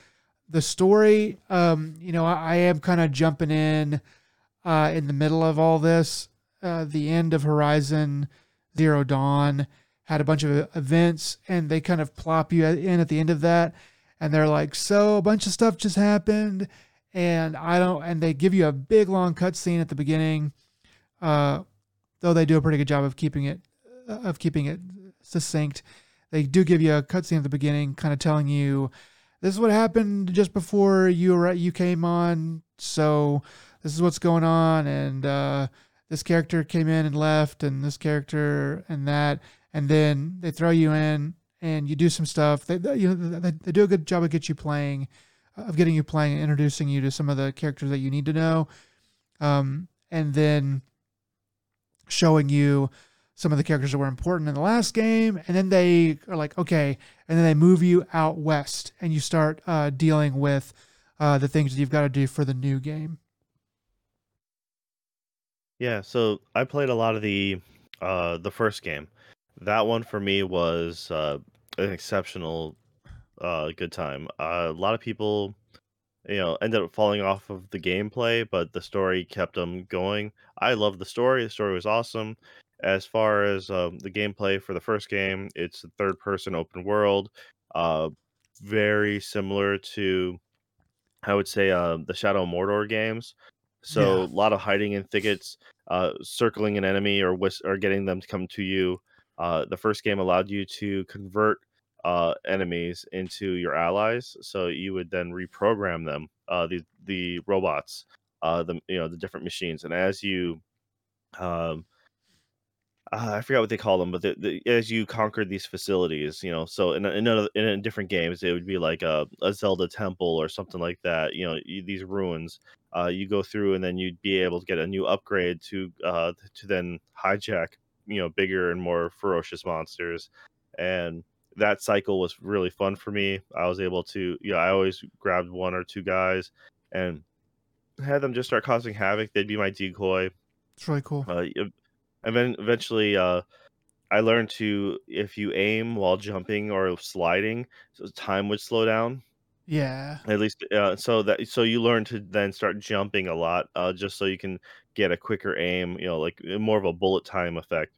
The story, um, you know, I, I am kind of jumping in uh, in the middle of all this. Uh, the end of Horizon Zero Dawn had a bunch of events, and they kind of plop you in at the end of that, and they're like, "So a bunch of stuff just happened," and I don't, and they give you a big long cutscene at the beginning. Uh, though they do a pretty good job of keeping it of keeping it succinct. They do give you a cutscene at the beginning, kind of telling you this is what happened just before you were you came on. So this is what's going on, and uh, this character came in and left, and this character and that, and then they throw you in and you do some stuff. They, they you know they, they do a good job of get you playing, of getting you playing, and introducing you to some of the characters that you need to know, um, and then showing you some of the characters that were important in the last game, and then they are like, okay, and then they move you out west, and you start uh, dealing with uh, the things that you've got to do for the new game. Yeah, so I played a lot of the uh, the first game. That one for me was uh, an exceptional uh, good time. Uh, a lot of people, you know, ended up falling off of the gameplay, but the story kept them going. I love the story. The story was awesome. As far as um, the gameplay for the first game, it's a third person open world, uh, very similar to, I would say, uh, the Shadow Mordor games. So Yeah. a lot of hiding in thickets, uh, circling an enemy or whis- or getting them to come to you. Uh, the first game allowed you to convert uh, enemies into your allies, so you would then reprogram them, uh, the the robots, uh, the you know the different machines, and as you um, I forgot what they call them, but the, the, as you conquered these facilities, you know, so in in a, in a different games, it would be like a, a Zelda temple or something like that. You know, you, these ruins, uh, you go through, and then you'd be able to get a new upgrade to uh, to then hijack, you know, bigger and more ferocious monsters, and that cycle was really fun for me. I was able to, you know, I always grabbed one or two guys and had them just start causing havoc. They'd be my decoy. It's really cool. Uh, and then eventually, uh, I learned to if you aim while jumping or sliding, so time would slow down. Yeah. At least, uh, so that so you learn to then start jumping a lot, uh, just so you can get a quicker aim. You know, like more of a bullet time effect.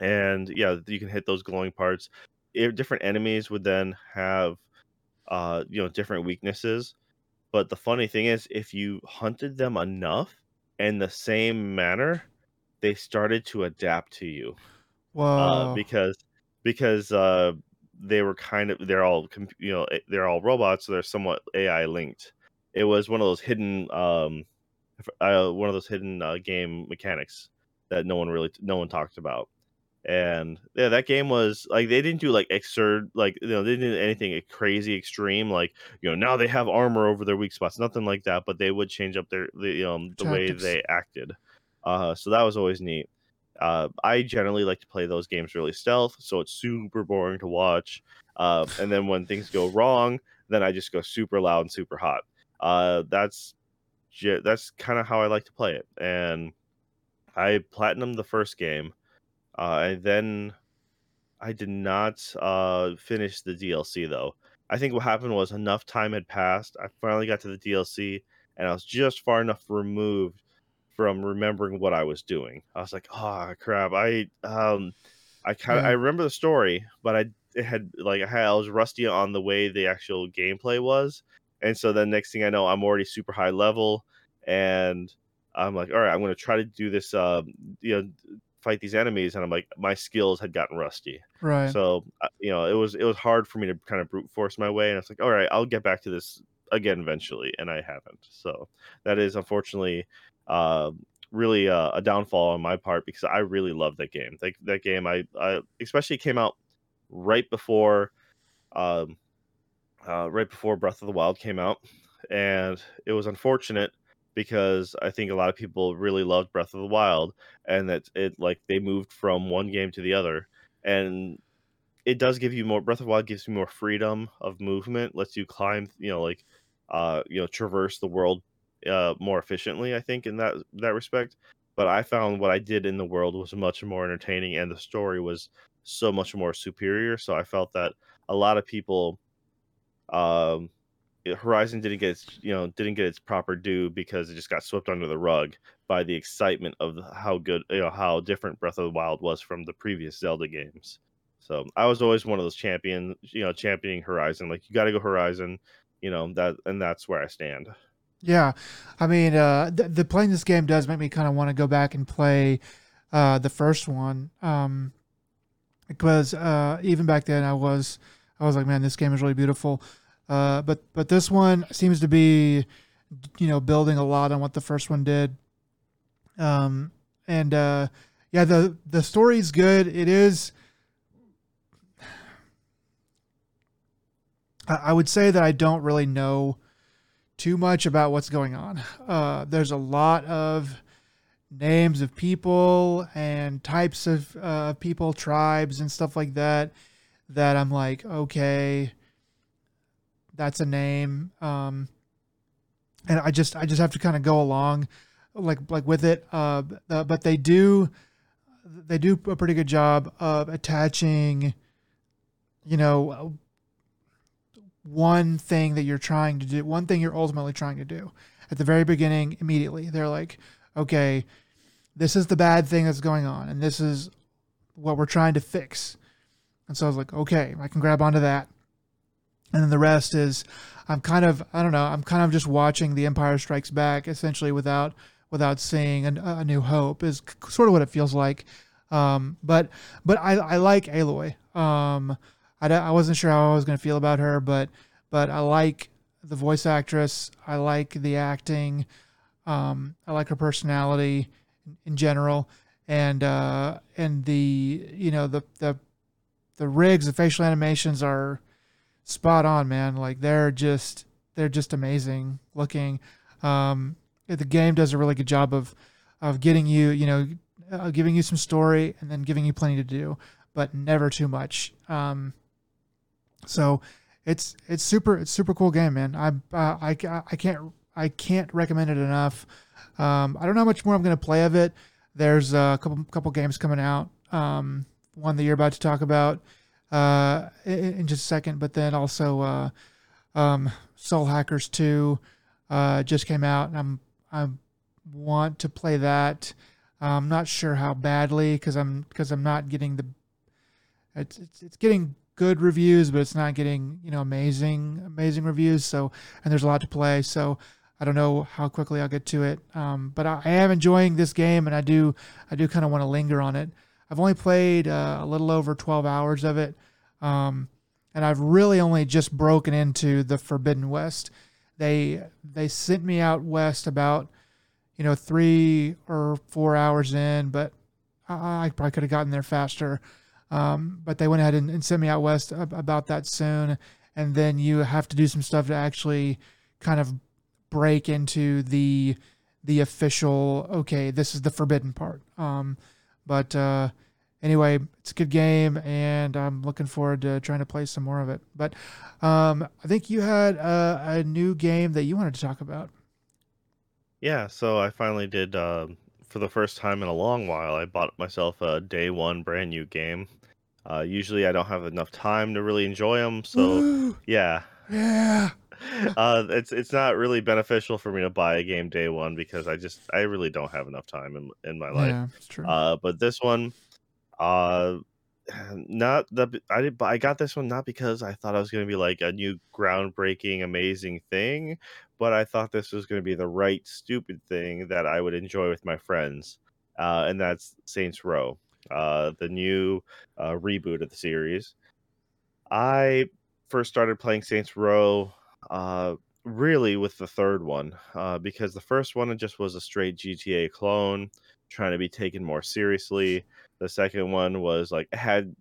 And yeah, you can hit those glowing parts. If different enemies would then have, uh, you know, different weaknesses. But the funny thing is, if you hunted them enough in the same manner, they started to adapt to you. Uh, because because uh, they were kind of they're all you know eh, they're all robots, so they're somewhat AI linked. It was one of those hidden um, uh, one of those hidden uh, game mechanics that no one really no one talked about. And yeah, that game was like they didn't do like exert like you know they didn't do anything crazy extreme like you know now they have armor over their weak spots nothing like that but they would change up their the um the way they acted. Uh, so that was always neat. Uh, I generally like to play those games really stealth, so it's super boring to watch. Uh, and then when things go wrong, then I just go super loud and super hot. Uh, that's that's kind of how I like to play it. And I platinumed the first game. Uh, and then I did not uh, finish the DLC though. I think what happened was enough time had passed. I finally got to the DLC, and I was just far enough removed from remembering what I was doing. I was like, "Oh crap!" I um, I kind of Yeah. I remember the story, but I it had like I, had, I was rusty on the way the actual gameplay was, and so then next thing I know, I'm already super high level, and I'm like, "All right, I'm going to try to do this." Um, you know, fight these enemies, and I'm like, my skills had gotten rusty. Right. So uh, you know, it was it was hard for me to kind of brute force my way, and it's like, all right, I'll get back to this again eventually, and I haven't. So that is unfortunately uh, really uh, a downfall on my part because I really love that game. That that game, I, I especially came out right before, um, uh, right before Breath of the Wild came out, and it was unfortunate because I think a lot of people really loved Breath of the Wild, and that it like they moved from one game to the other, and it does give you more breath of the wild gives you more freedom of movement lets you climb you know like uh you know traverse the world uh more efficiently i think in that that respect but i found what i did in the world was much more entertaining and the story was so much more superior so i felt that a lot of people um horizon didn't get its you know didn't get its proper due because it just got swept under the rug by the excitement of how good you know how different breath of the wild was from the previous zelda games so I was always one of those champion, you know, championing Horizon. Like you got to go Horizon, you know that, and that's where I stand. Yeah, I mean, uh, the, the playing this game does make me kind of want to go back and play uh, the first one, um, because uh, even back then I was I was like, man, this game is really beautiful. Uh, but but this one seems to be, you know, building a lot on what the first one did. Um, and uh, yeah, the the story's good. It is. I would say that I don't really know too much about what's going on. Uh, there's a lot of names of people and types of uh, people, tribes, and stuff like that. That I'm like, okay, that's a name, um, and I just I just have to kind of go along, like like with it. Uh, but they do they do a pretty good job of attaching, you know, one thing that you're trying to do, one thing you're ultimately trying to do. At the very beginning, immediately, they're like, okay, this is the bad thing that's going on, and this is what we're trying to fix. And so I was like, okay, I can grab onto that. And then the rest is, I'm kind of, I don't know, I'm kind of just watching The Empire Strikes Back essentially without without seeing a, a New Hope is sort of what it feels like. Um, but but I, I like Aloy. Um, I, I wasn't sure how I was going to feel about her, but but I like the voice actress. I like the acting. Um, I like her personality in general, and uh, and the you know the the the rigs, the facial animations are spot on, man. Like they're just they're just amazing looking. Um, the game does a really good job of of getting you you know uh, giving you some story and then giving you plenty to do, but never too much. Um, So it's it's super it's super cool game, man. I uh, I I can't I can't recommend it enough. Um, I don't know how much more I'm to play of it. There's a couple couple games coming out. Um, one that you're about to talk about uh, in, in, just a second, but then also uh, um, Soul Hackers 2 uh, just came out, and I'm I want to play that. I'm not sure how badly because I'm because I'm not getting the it's, it's it's getting good reviews, but it's not getting you know amazing amazing reviews. So and there's a lot to play. So I don't know how quickly I'll get to it. Um, but I, I, am enjoying this game, and I do I do kind of want to linger on it. I've only played uh, a little over 12 hours of it, um, and I've really only just broken into the Forbidden West. They they sent me out west about you know three or four hours in, but I, I probably could have gotten there faster. Um, but they went ahead and, and, sent me out west about that soon. And then you have to do some stuff to actually kind of break into the the official. Okay, this is the forbidden part. Um, but uh, anyway, it's a good game, and I'm looking forward to trying to play some more of it. But um, I think you had a, a, new game that you wanted to talk about. Yeah, so I finally did. Uh, for the first time in a long while, I bought myself a day one brand new game. Uh, usually, I don't have enough time to really enjoy them, so yeah, yeah. Uh, it's it's not really beneficial for me to buy a game day one because I just I really don't have enough time in in my life. Yeah, it's true. Uh, but this one, uh, not the I did I got this one not because I thought I was going to be like a new groundbreaking amazing thing, but I thought this was going to be the right stupid thing that I would enjoy with my friends, uh, and that's Saints Row, uh, the new uh, reboot of the series. I first started playing Saints Row uh, really with the third one uh, because the first one just was a straight GTA clone trying to be taken more seriously. The second one was like had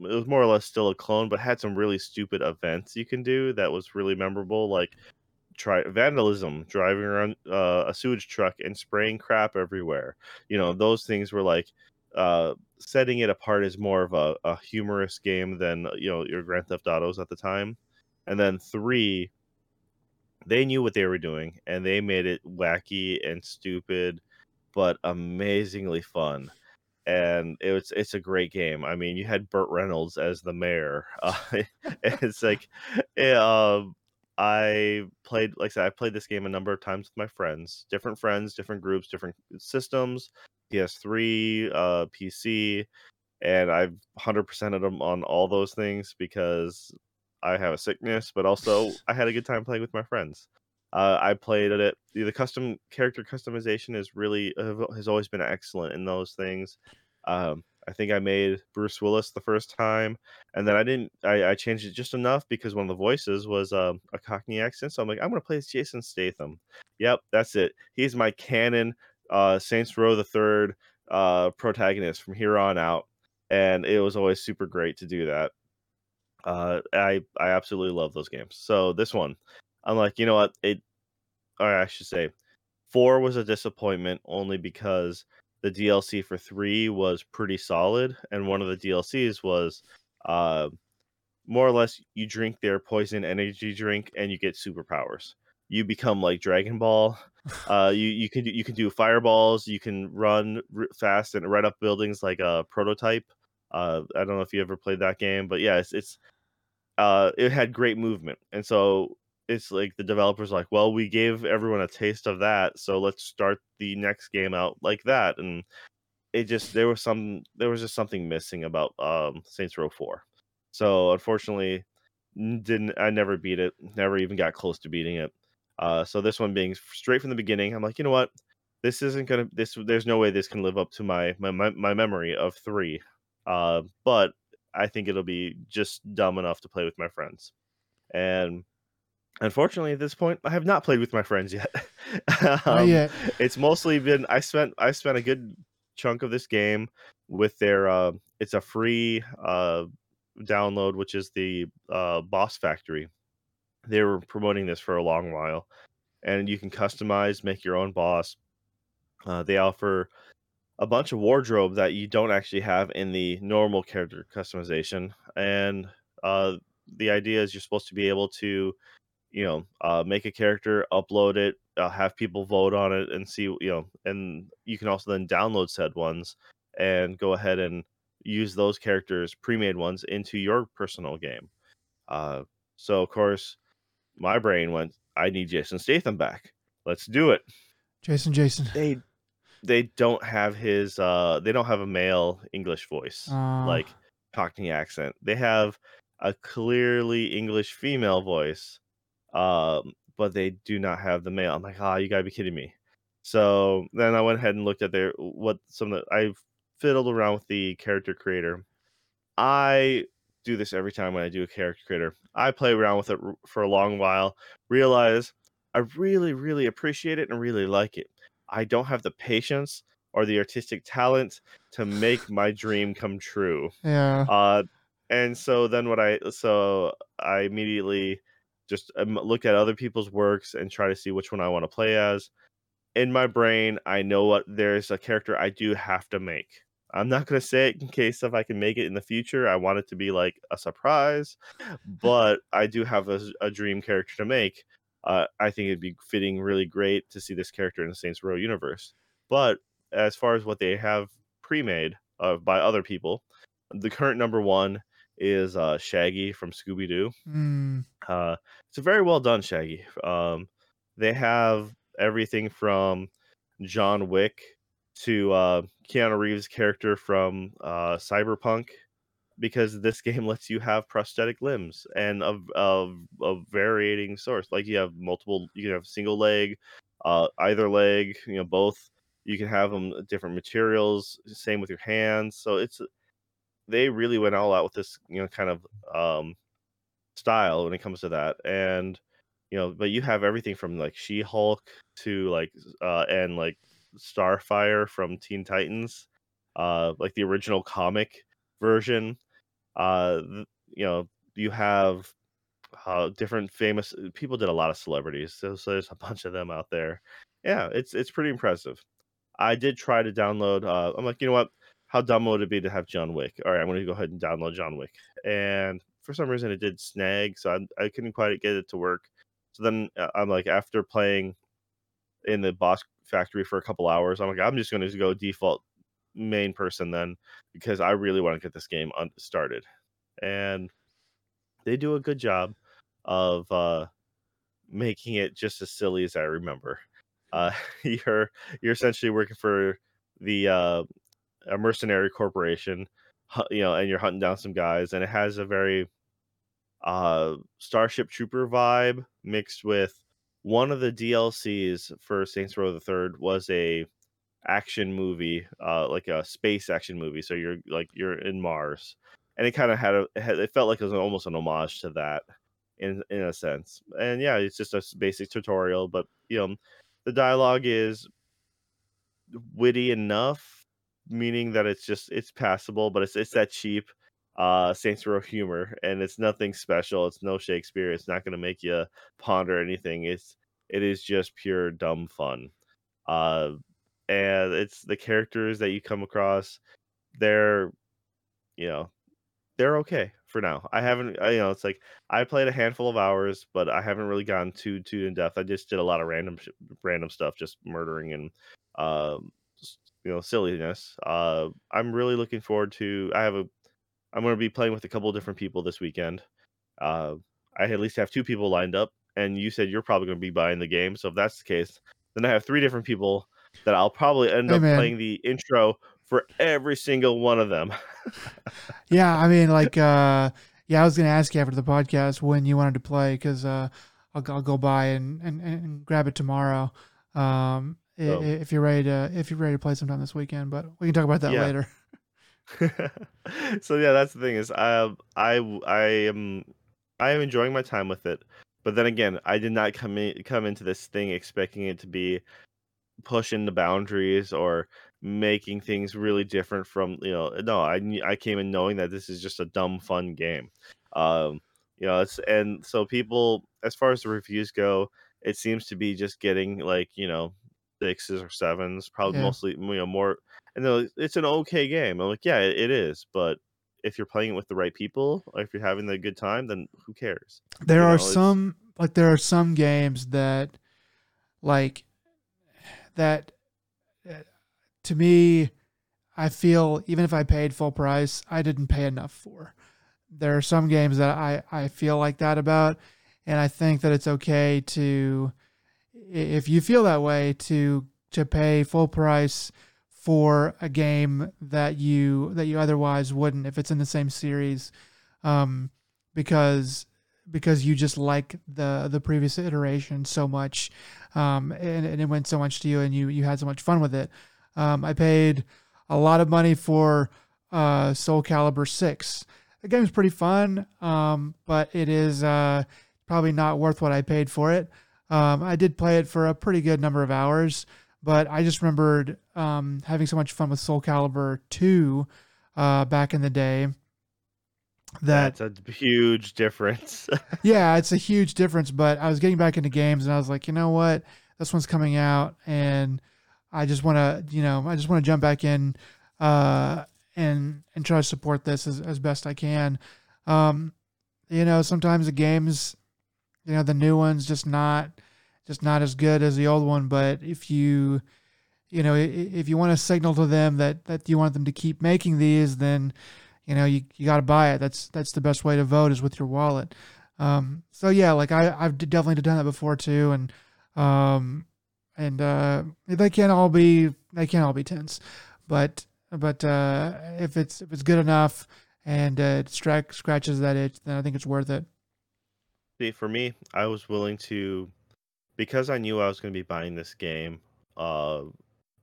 it was more or less still a clone, but had some really stupid events you can do that was really memorable, like try vandalism, driving around uh, a sewage truck and spraying crap everywhere. You know, those things were like uh, setting it apart as more of a, a humorous game than you know your Grand Theft Autos at the time. And then three, they knew what they were doing and they made it wacky and stupid, but amazingly fun and it was it's a great game. I mean, you had Burt Reynolds as the mayor. Uh, it's like, it, uh, I played like I said, I played this game a number of times with my friends, different friends, different groups, different systems, PS3, uh, PC, and I've hundred percent of them on all those things because I have a sickness, but also I had a good time playing with my friends. Uh, I played at it. The custom character customization is really has always been excellent in those things. Um, I think I made Bruce Willis the first time, and then I didn't. I, I changed it just enough because one of the voices was um, a Cockney accent. So I'm like, I'm gonna play as Jason Statham. Yep, that's it. He's my canon uh, Saints Row the Third uh, protagonist from here on out, and it was always super great to do that. Uh, I I absolutely love those games. So this one, I'm like, you know what? It, or I should say, four was a disappointment only because the DLC for three was pretty solid, and one of the DLCs was, uh, more or less, you drink their poison energy drink and you get superpowers. You become like Dragon Ball. Uh, you you can do, you can do fireballs. You can run fast and right up buildings like a prototype. Uh, I don't know if you ever played that game, but yeah, it's, it's uh, it had great movement, and so it's like the developers like, well, we gave everyone a taste of that, so let's start the next game out like that. And it just there was some there was just something missing about um Saints Row 4. So unfortunately, didn't I never beat it, never even got close to beating it. Uh, so this one being straight from the beginning, I'm like, you know what? This isn't gonna this there's no way this can live up to my my my memory of three. Uh, but I think it'll be just dumb enough to play with my friends. And Unfortunately, at this point, I have not played with my friends yet. um, yet. It's mostly been I spent I spent a good chunk of this game with their. Uh, it's a free uh, download, which is the uh, Boss Factory. They were promoting this for a long while, and you can customize, make your own boss. Uh, they offer a bunch of wardrobe that you don't actually have in the normal character customization, and uh, the idea is you're supposed to be able to you know uh, make a character upload it uh, have people vote on it and see you know and you can also then download said ones and go ahead and use those characters pre-made ones into your personal game. Uh, so of course my brain went i need jason statham back. Let's do it. Jason, Jason. they they don't have his uh they don't have a male english voice Uh, like cockney accent. They have a clearly english female voice um but they do not have the male. I'm like ah you gotta be kidding me. So then i went ahead and looked at their what some of the i've fiddled around with the character creator. I do this every time when i do a character creator. I play around with it r- for a long while realize i really really appreciate it and really like it i don't have the patience or the artistic talent to make my dream come true yeah. uh, and so then what I so I immediately just um, look at other people's works and try to see which one I want to play as. In my brain, I know what there's a character I do have to make. I'm not gonna say it in case if I can make it in the future. I want it to be like a surprise, but I do have a, a dream character to make. Uh, I think it'd be fitting really great to see this character in the Saints Row universe. But as far as what they have pre-made uh, by other people, the current number one is uh, Shaggy from Scooby Doo. Mm, Uh, it's a very well done Shaggy. Um, they have everything from John Wick to uh, Keanu Reeves' character from uh, Cyberpunk, because this game lets you have prosthetic limbs and of of of varying source. Like you have multiple, you can have single leg, uh, either leg, you know, both. You can have them different materials. Same with your hands. So it's they really went all out with this, you know, kind of um, style when it comes to that. And you know, but you have everything from like She Hulk to like uh, and like Starfire from Teen Titans, uh, like the original comic version. Uh, you know, you have uh, different famous people did a lot of celebrities, so, so there's a bunch of them out there. Yeah, it's it's pretty impressive. I did try to download. Uh, I'm like, you know what? How dumb would it be to have John Wick? All right, I'm going to go ahead and download John Wick. And for some reason, it did snag, so I, I couldn't quite get it to work. So then uh, I'm like, after playing in the boss factory for a couple hours, I'm like, I'm just going to go default main person then because I really want to get this game un- started. And they do a good job of uh, making it just as silly as I remember. Uh, you're you're essentially working for the uh, a mercenary corporation, you know, and you're hunting down some guys, and it has a very uh, Starship Trooper vibe mixed with one of the DLCs for Saints Row the Third was a action movie, uh, like a space action movie. So you're like you're in Mars, and it kind of had a it felt like it was almost an homage to that in in a sense. And yeah, it's just a basic tutorial, but you know, the dialogue is witty enough, meaning that it's just it's passable, but it's it's that cheap uh Saints Row humor, and it's nothing special. It's no Shakespeare. It's not going to make you ponder anything. It's it is just pure dumb fun. Uh, and it's the characters that you come across. They're you know they're okay for now. I haven't, you know, it's like I played a handful of hours, but I haven't really gone too too in depth. I just did a lot of random random stuff, just murdering and um, you know, silliness. Uh, I'm really looking forward to. I have a, I'm going to be playing with a couple of different people this weekend. Uh, I at least have two people lined up, and you said you're probably going to be buying the game. So if that's the case, then I have three different people that I'll probably end Hey, up man. playing the intro for every single one of them. yeah, I mean, like, uh, yeah, I was gonna ask you after the podcast when you wanted to play because uh, I'll, I'll go by and, and, and grab it tomorrow. Um, if you're ready to if you're ready to play sometime this weekend, but we can talk about that Yeah. later. so yeah, that's the thing is I I I am I am enjoying my time with it. But then again, I did not come in, come into this thing expecting it to be pushing the boundaries or making things really different from you know no I I came in knowing that this is just a dumb fun game. Um you know it's and so people as far as the reviews go, it seems to be just getting like, you know, sixes or sevens, probably Yeah. mostly you know more and though it's an okay game. I'm like, yeah, it, it is, but if you're playing it with the right people, or if you're having a good time, then who cares? There You are know, some like there are some games that like that uh, to me I feel even if I paid full price, I didn't pay enough for. There are some games that I I feel like that about and I think that it's okay to if you feel that way to to pay full price for a game that you that you otherwise wouldn't if it's in the same series um because because you just like the the previous iteration so much um and, and it meant so much to you and you you had so much fun with it. Um i paid a lot of money for uh soul calibur 6 the game's pretty fun um but it is uh probably not worth what i paid for it. Um i did play it for a pretty good number of hours but i just remembered um having so much fun with soul calibur 2 uh back in the day that That's a huge difference. yeah, it's a huge difference. But I was getting back into games, and I was like, you know what, this one's coming out, and I just want to, you know, I just want to jump back in, uh, and and try to support this as as best I can. Um, you know, sometimes the games, you know, the new one's just not just not as good as the old one. But if you you know, if you want to signal to them that that you want them to keep making these, then you know you, you got to buy it. That's that's the best way to vote is with your wallet. Um, so yeah, like I I've definitely done that before too, and um, and uh, they can't all be they can't all be tens, but but uh, if it's if it's good enough and uh, it stra- scratches that itch, then I think it's worth it. See, for me, I was willing to because I knew I was going to be buying this game, uh,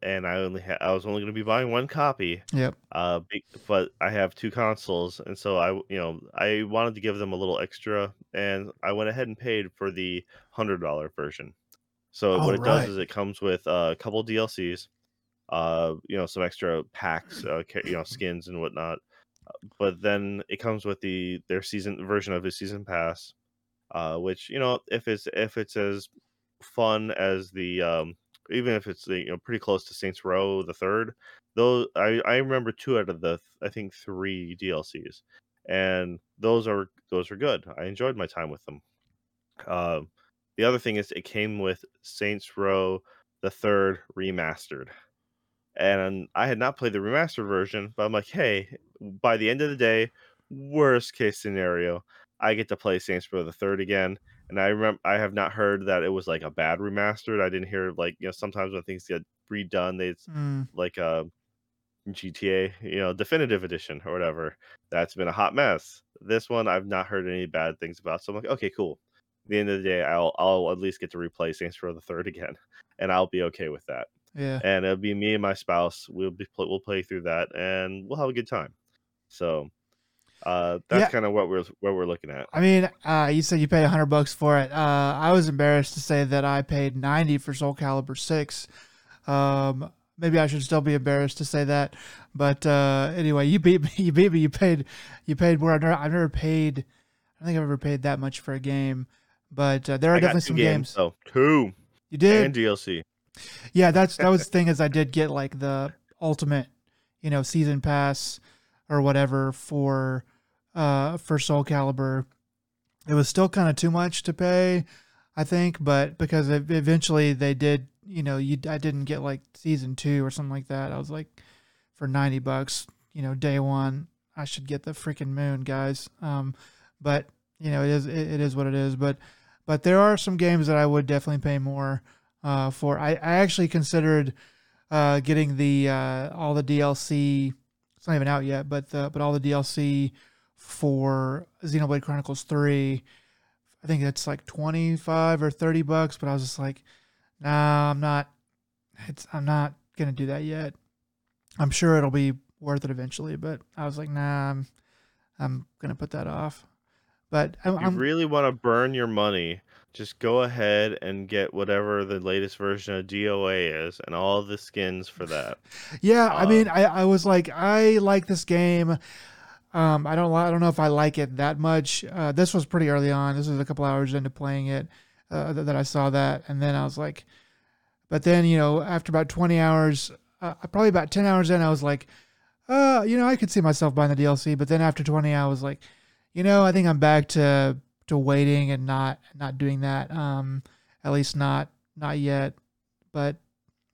and I only ha- I was only going to be buying one copy. Yep. Uh, but I have two consoles, and so I, you know, I wanted to give them a little extra, and I went ahead and paid for the hundred dollar version. So Oh, what it does is it comes with uh, a couple DLCs, uh, you know, some extra packs, uh, you know, skins and whatnot. Uh, But then it comes with the their season version of the season pass, uh, which you know, if it's if it's as fun as the um, even if it's you know pretty close to Saints Row the third, those I I remember two out of the I think three DLCs, and those are those are good. I enjoyed my time with them. Um, the other thing is it came with Saints Row the third remastered, and I had not played the remastered version, but I'm like, hey, by the end of the day, worst case scenario, I get to play Saints Row the third again. And I remember I have not heard that it was like a bad remastered. I didn't hear like you know sometimes when things get redone, they Mm, like uh GTA, you know, definitive edition or whatever. That's been a hot mess. This one I've not heard any bad things about. So I'm like, okay, cool. At the end of the day, I'll I'll at least get to replay Saints Row the Third again, and I'll be okay with that. yeah. And it'll be me and my spouse. We'll be we'll play through that, and we'll have a good time. So uh, that's Yeah. kind of what we're what we're looking at. I mean, uh, you said you paid hundred bucks for it. Uh, I was embarrassed to say that I paid ninety for Soul Calibur Six. Um, maybe I should still be embarrassed to say that, but uh, anyway, you beat me. You beat me. You paid. You paid more. I've never, I've never paid. I don't think I've ever paid that much for a game, but uh, there are I definitely some games, games. so two You did. and DLC. Yeah, that's that was the thing is I did get like the ultimate, you know, season pass or whatever for uh for Soul Calibur. It was still kind of too much to pay, I think, but because eventually they did, you know, you I didn't get like season 2 or something like that. I was like for 90 bucks, you know, day 1, I should get the freaking moon, guys. Um but, you know, it is it, it is what it is, but but there are some games that I would definitely pay more uh, for. I, I actually considered uh, getting the uh, all the DLC. It's not even out yet, but the, but all the DLC for Xenoblade Chronicles Three. I think it's like twenty five or thirty bucks, but I was just like, nah, I'm not. It's I'm not gonna do that yet. I'm sure it'll be worth it eventually, but I was like, nah, I'm I'm gonna put that off. But If you really want to burn your money, just go ahead and get whatever the latest version of DOA is and all the skins for that. Yeah, I Uh, mean, I, I was like, I like this game. Um, I don't, I don't know if I like it that much. Uh, this was pretty early on. This was a couple hours into playing it uh, that, that I saw that, and then I was like, but then you know, after about twenty hours, uh, probably about ten hours in, I was like, uh, you know, I could see myself buying the DLC, but then after 20, I was like, you know, I think I'm back to to waiting and not not doing that. Um, at least not not yet, but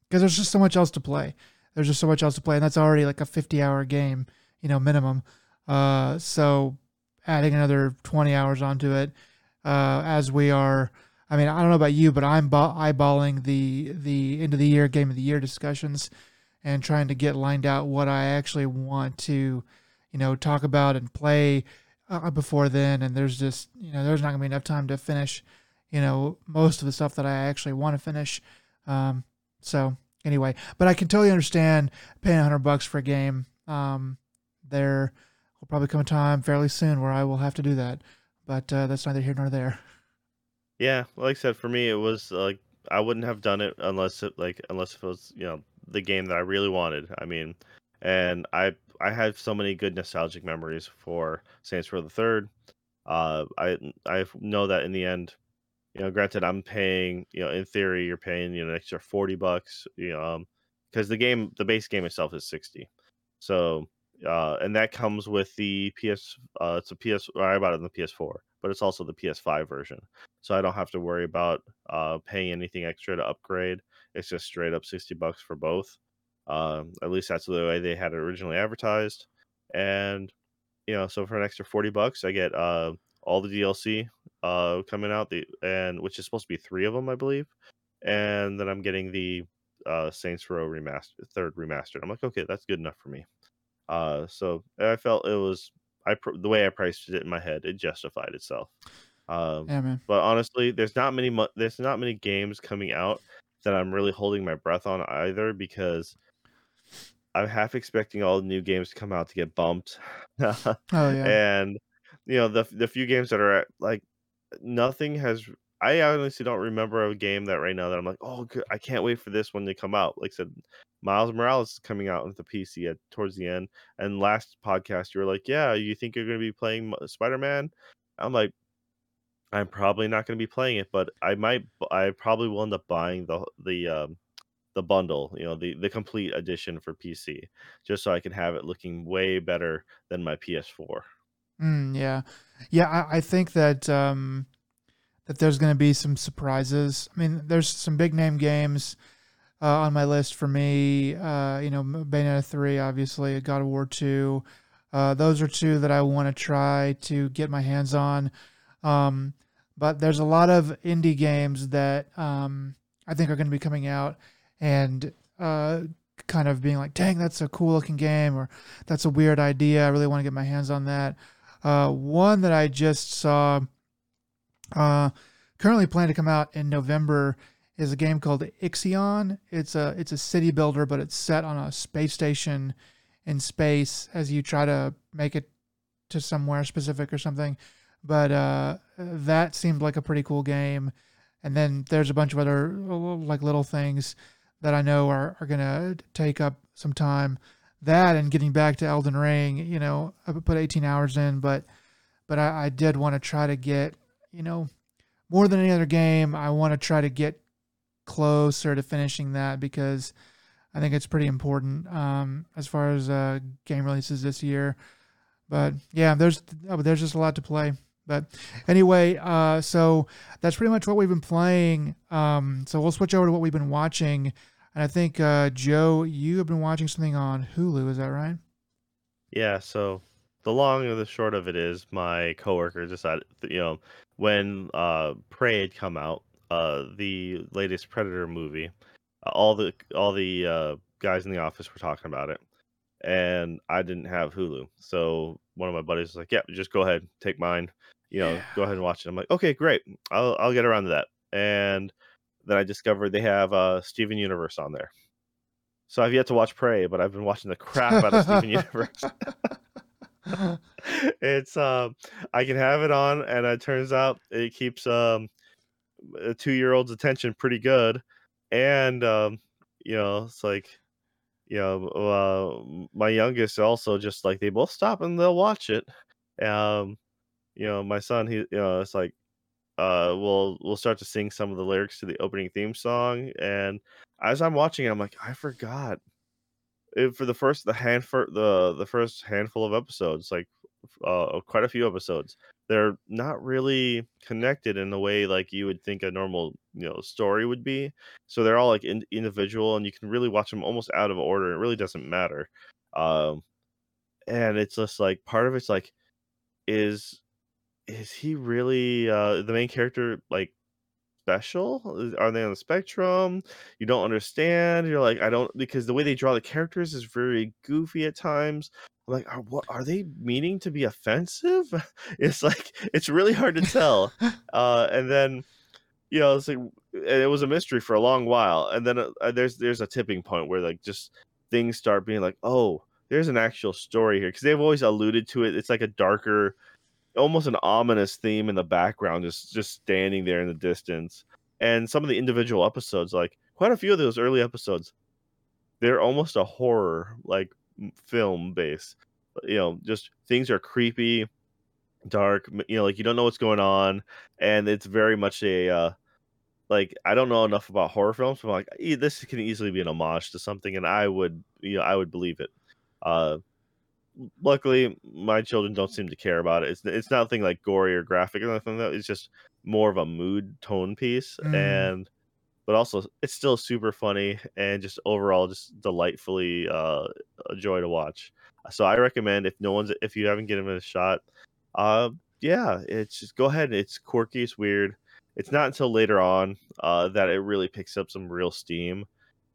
because there's just so much else to play. There's just so much else to play, and that's already like a 50 hour game, you know, minimum. Uh, so adding another 20 hours onto it, uh, as we are. I mean, I don't know about you, but I'm eyeballing the the end of the year game of the year discussions and trying to get lined out what I actually want to, you know, talk about and play uh, before then. And there's just, you know, there's not gonna be enough time to finish, you know, most of the stuff that I actually want to finish. Um, so anyway, but I can totally understand paying 100 bucks for a game. Um, there will probably come a time fairly soon where I will have to do that, but uh, that's neither here nor there. Yeah, like I said, for me, it was like I wouldn't have done it unless it like unless it was you know the game that I really wanted. I mean, and I I have so many good nostalgic memories for Saints Row the Third. Uh, I I know that in the end, you know, granted, I'm paying, you know, in theory, you're paying, you know, an extra forty bucks, you know, um, because the game, the base game itself is sixty. So, uh, and that comes with the PS. Uh, it's a PS. I bought it in the PS4, but it's also the PS5 version. So I don't have to worry about uh paying anything extra to upgrade. It's just straight up sixty bucks for both. Um, at least that's the way they had it originally advertised. And you know, so for an extra forty bucks, I get uh all the DLC uh coming out the and which is supposed to be three of them, I believe. And then I'm getting the uh Saints Row remastered, third remastered. I'm like, okay, that's good enough for me. Uh, so I felt it was I pr- the way I priced it in my head, it justified itself. Um, Yeah, man. but honestly, there's not many mu- there's not many games coming out that I'm really holding my breath on either because I'm half expecting all the new games to come out to get bumped. Oh yeah. and you know the the few games that are at, like nothing has I honestly don't remember a game that right now that I'm like, oh, good, I can't wait for this one to come out. Like I said, Miles Morales is coming out with the PC at towards the end. And last podcast, you were like, yeah, you think you're going to be playing Spider Man? I'm like, I'm probably not going to be playing it, but I might. I probably will end up buying the the um, the bundle, you know, the the complete edition for PC, just so I can have it looking way better than my PS4. Mm, yeah, yeah. I, I think that um, that there's going to be some surprises. I mean, there's some big name games uh, on my list for me. Uh, you know, Bayonetta three, obviously, God of War two. Uh, those are two that I want to try to get my hands on. Um, but there's a lot of indie games that um, I think are going to be coming out and uh, kind of being like, dang, that's a cool looking game, or that's a weird idea. I really want to get my hands on that. Uh, one that I just saw, uh, currently planned to come out in November, is a game called Ixion. It's a it's a city builder, but it's set on a space station in space as you try to make it to somewhere specific or something. But uh, that seemed like a pretty cool game. And then there's a bunch of other like little things that I know are, are to take up some time. That and getting back to Elden Ring, you know, I put 18 hours in, but but I, I did want to try to get, you know, more than any other game, I want to try to get closer to finishing that because I think it's pretty important um, as far as uh, game releases this year. But yeah, there's oh, there's just a lot to play. But anyway, uh, so that's pretty much what we've been playing. Um, so we'll switch over to what we've been watching. And I think uh, Joe, you have been watching something on Hulu. Is that right? Yeah. So the long and the short of it is, my coworker decided, you know, when uh, Prey had come out, uh, the latest Predator movie, uh, all the all the uh, guys in the office were talking about it, and I didn't have Hulu, so one of my buddies was like, "Yeah, just go ahead, take mine." you know, Yeah. go ahead and watch it. I'm like, okay, great. I'll I'll get around to that. And then I discovered they have uh Steven Universe on there. So I've yet to watch Prey, but I've been watching the crap out of Steven Universe. it's um I can have it on and it turns out it keeps um a two year old's attention pretty good. And um, you know, it's like you know, uh, my youngest also just like they both stop and they'll watch it. Um, you know, my son, he, you know, it's like, uh, we'll we'll start to sing some of the lyrics to the opening theme song, and as I'm watching it, I'm like, I forgot for the first the hand for the the first handful of episodes, like uh, quite a few episodes, they're not really connected in the way like you would think a normal you know story would be. So they're all like in, individual, and you can really watch them almost out of order. It really doesn't matter. Um, and it's just like part of it's like, is is he really uh the main character like special? Are they on the spectrum? You don't understand. You're like, I don't because the way they draw the characters is very goofy at times. I'm like, are what are they meaning to be offensive? It's like it's really hard to tell. uh, and then you know, it's like it was a mystery for a long while, and then uh, there's there's a tipping point where like just things start being like, oh, there's an actual story here because they've always alluded to it. It's like a darker almost an ominous theme in the background, just just standing there in the distance. And some of the individual episodes, like quite a few of those early episodes, they're almost a horror like film base. You know, just things are creepy, dark. You know, like you don't know what's going on, and it's very much a uh, like I don't know enough about horror films, but I'm like this can easily be an homage to something, and I would you know I would believe it. Uh, luckily my children don't seem to care about it. It's it's nothing like gory or graphic or nothing. That it's just more of a mood tone piece, mm. and but also it's still super funny and just overall just delightfully uh, a joy to watch. So I recommend if no one's if you haven't given it a shot, uh, yeah, it's just go ahead. It's quirky, it's weird. It's not until later on uh, that it really picks up some real steam,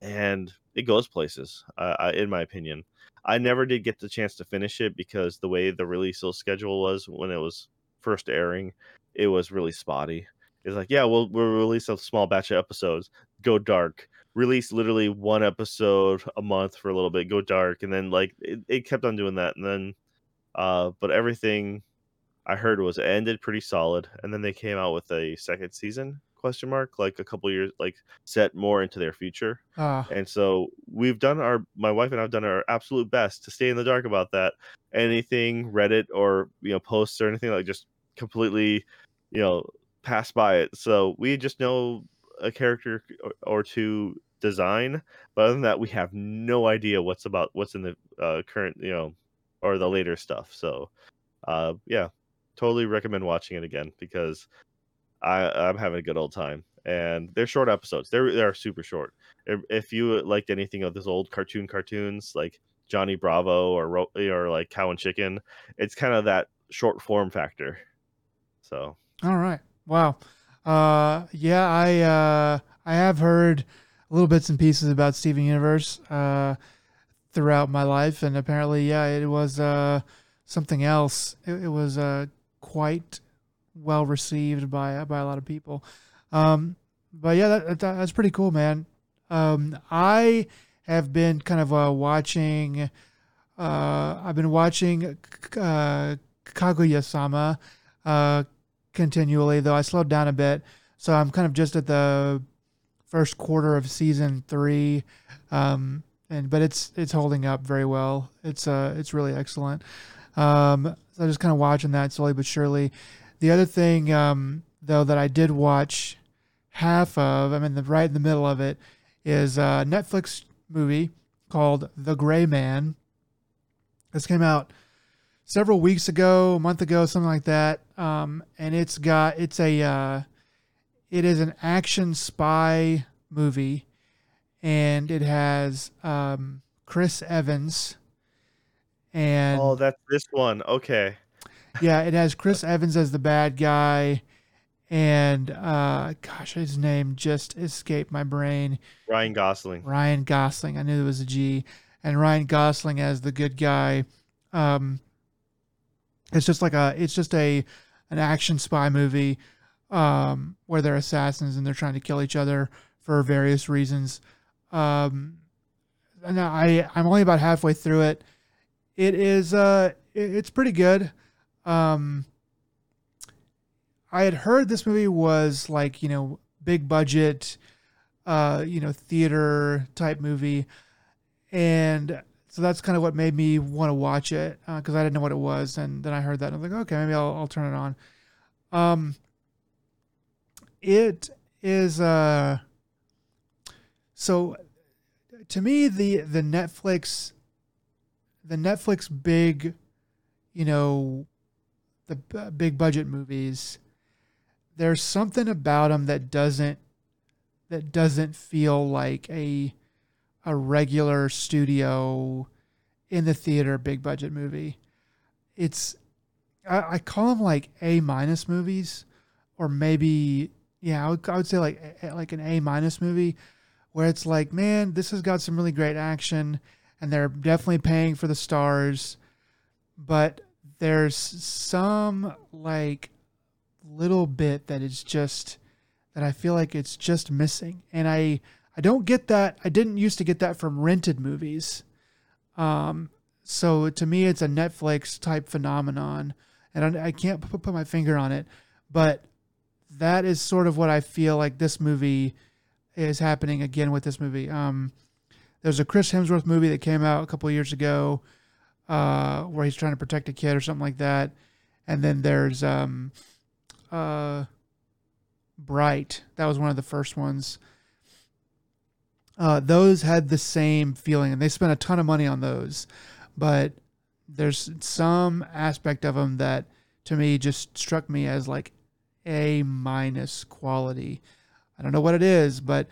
and it goes places. Uh, in my opinion. I never did get the chance to finish it because the way the release schedule was when it was first airing, it was really spotty. It's like, yeah, we'll we'll release a small batch of episodes, go dark, release literally one episode a month for a little bit, go dark, and then like it, it kept on doing that, and then, uh, but everything I heard was ended pretty solid, and then they came out with a second season question mark like a couple years like set more into their future. Uh. and so we've done our my wife and i've done our absolute best to stay in the dark about that. Anything reddit or you know posts or anything like just completely you know pass by it. So we just know a character or two design but other than that we have no idea what's about what's in the uh, current you know or the later stuff. So uh yeah totally recommend watching it again because I, I'm having a good old time. And they're short episodes. They're they're super short. If you liked anything of those old cartoon cartoons like Johnny Bravo or or like Cow and Chicken, it's kind of that short form factor. So. All right. Wow. Uh, yeah, I uh, I have heard little bits and pieces about Steven Universe uh, throughout my life, and apparently, yeah, it was uh, something else. It, it was uh, quite well received by by a lot of people. Um, but yeah, that, that, that's pretty cool, man. Um, I have been kind of uh, watching. Uh, I've been watching uh, Kaguya-sama uh, continually, though I slowed down a bit. So I'm kind of just at the first quarter of season three, um, and but it's it's holding up very well. It's uh it's really excellent. Um, so I'm just kind of watching that slowly but surely. The other thing, um, though, that I did watch half of, I'm in the right in the middle of it, is a Netflix movie called The Gray Man. This came out several weeks ago, a month ago, something like that. Um, and it's got it's a uh, it is an action spy movie, and it has um, Chris Evans. And oh, that's this one. Okay yeah, it has Chris Evans as the bad guy, and uh, gosh, his name just escaped my brain. Ryan Gosling. Ryan Gosling. I knew it was a G, and Ryan Gosling as the good guy. Um, it's just like a, it's just a, an action spy movie, um, where they're assassins and they're trying to kill each other for various reasons. Um, and I, I'm only about halfway through it. It is, uh, it, it's pretty good. Um, I had heard this movie was like you know big budget, uh, you know theater type movie, and so that's kind of what made me want to watch it because uh, I didn't know what it was, and then I heard that and I was like, okay, maybe I'll, I'll turn it on. Um, it is uh, so to me the the Netflix the Netflix big you know the big budget movies there's something about them that doesn't that doesn't feel like a a regular studio in the theater big budget movie. It's I, I call them like A minus movies or maybe yeah I would, I would say like like an A minus movie where it's like, man, this has got some really great action, and they're definitely paying for the stars, but there's some like little bit that is just that I feel like it's just missing, and I I don't get that. I didn't used to get that from rented movies. Um, so to me, it's a Netflix type phenomenon, and I, I can't put, my finger on it, but that is sort of what I feel like this movie is happening again with this movie. Um, there's a Chris Hemsworth movie that came out a couple years ago uh, where he's trying to protect a kid or something like that. And then there's um, uh, Bright. That was one of the first ones. Uh, those had the same feeling, and they spent a ton of money on those. But there's some aspect of them that, to me, just struck me as like A minus quality. I don't know what it is, but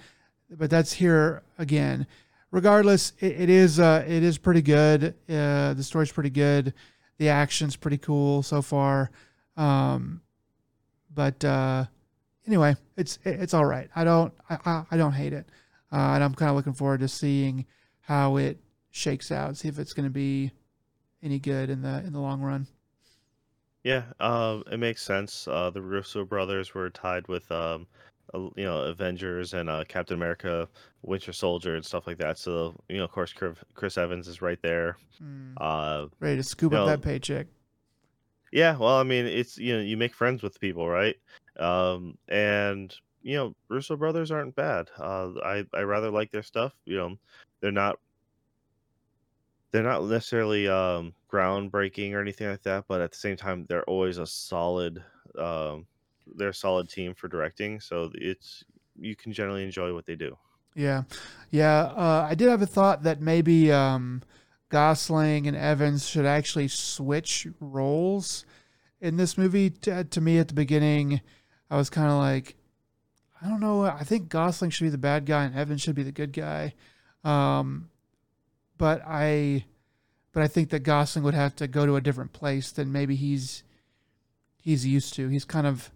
but that's here again. Regardless, it, it is uh, it is pretty good. Uh, the story's pretty good. The action's pretty cool so far. Um, but uh, anyway, it's it's all right. I don't I, I don't hate it, uh, and I'm kind of looking forward to seeing how it shakes out. See if it's going to be any good in the in the long run. Yeah, um, it makes sense. Uh, the Russo brothers were tied with um, you know Avengers and uh, Captain America, Winter Soldier, and stuff like that. So you know, of course, Chris Evans is right there. Mm. Uh, Ready to scoop up know, that paycheck. yeah, well, I mean, it's you know, you make friends with people, right? Um, and you know, Russo brothers aren't bad. Uh, I I rather like their stuff. You know, they're not they're not necessarily um groundbreaking or anything like that, but at the same time, they're always a solid um they're a solid team for directing, so it's you can generally enjoy what they do. Yeah, yeah. Uh, I did have a thought that maybe um, Gosling and Evans should actually switch roles in this movie. To, to me, at the beginning, I was kind of like, I don't know. I think Gosling should be the bad guy and Evans should be the good guy. Um, but I, but I think that Gosling would have to go to a different place than maybe he's he's used to. He's kind of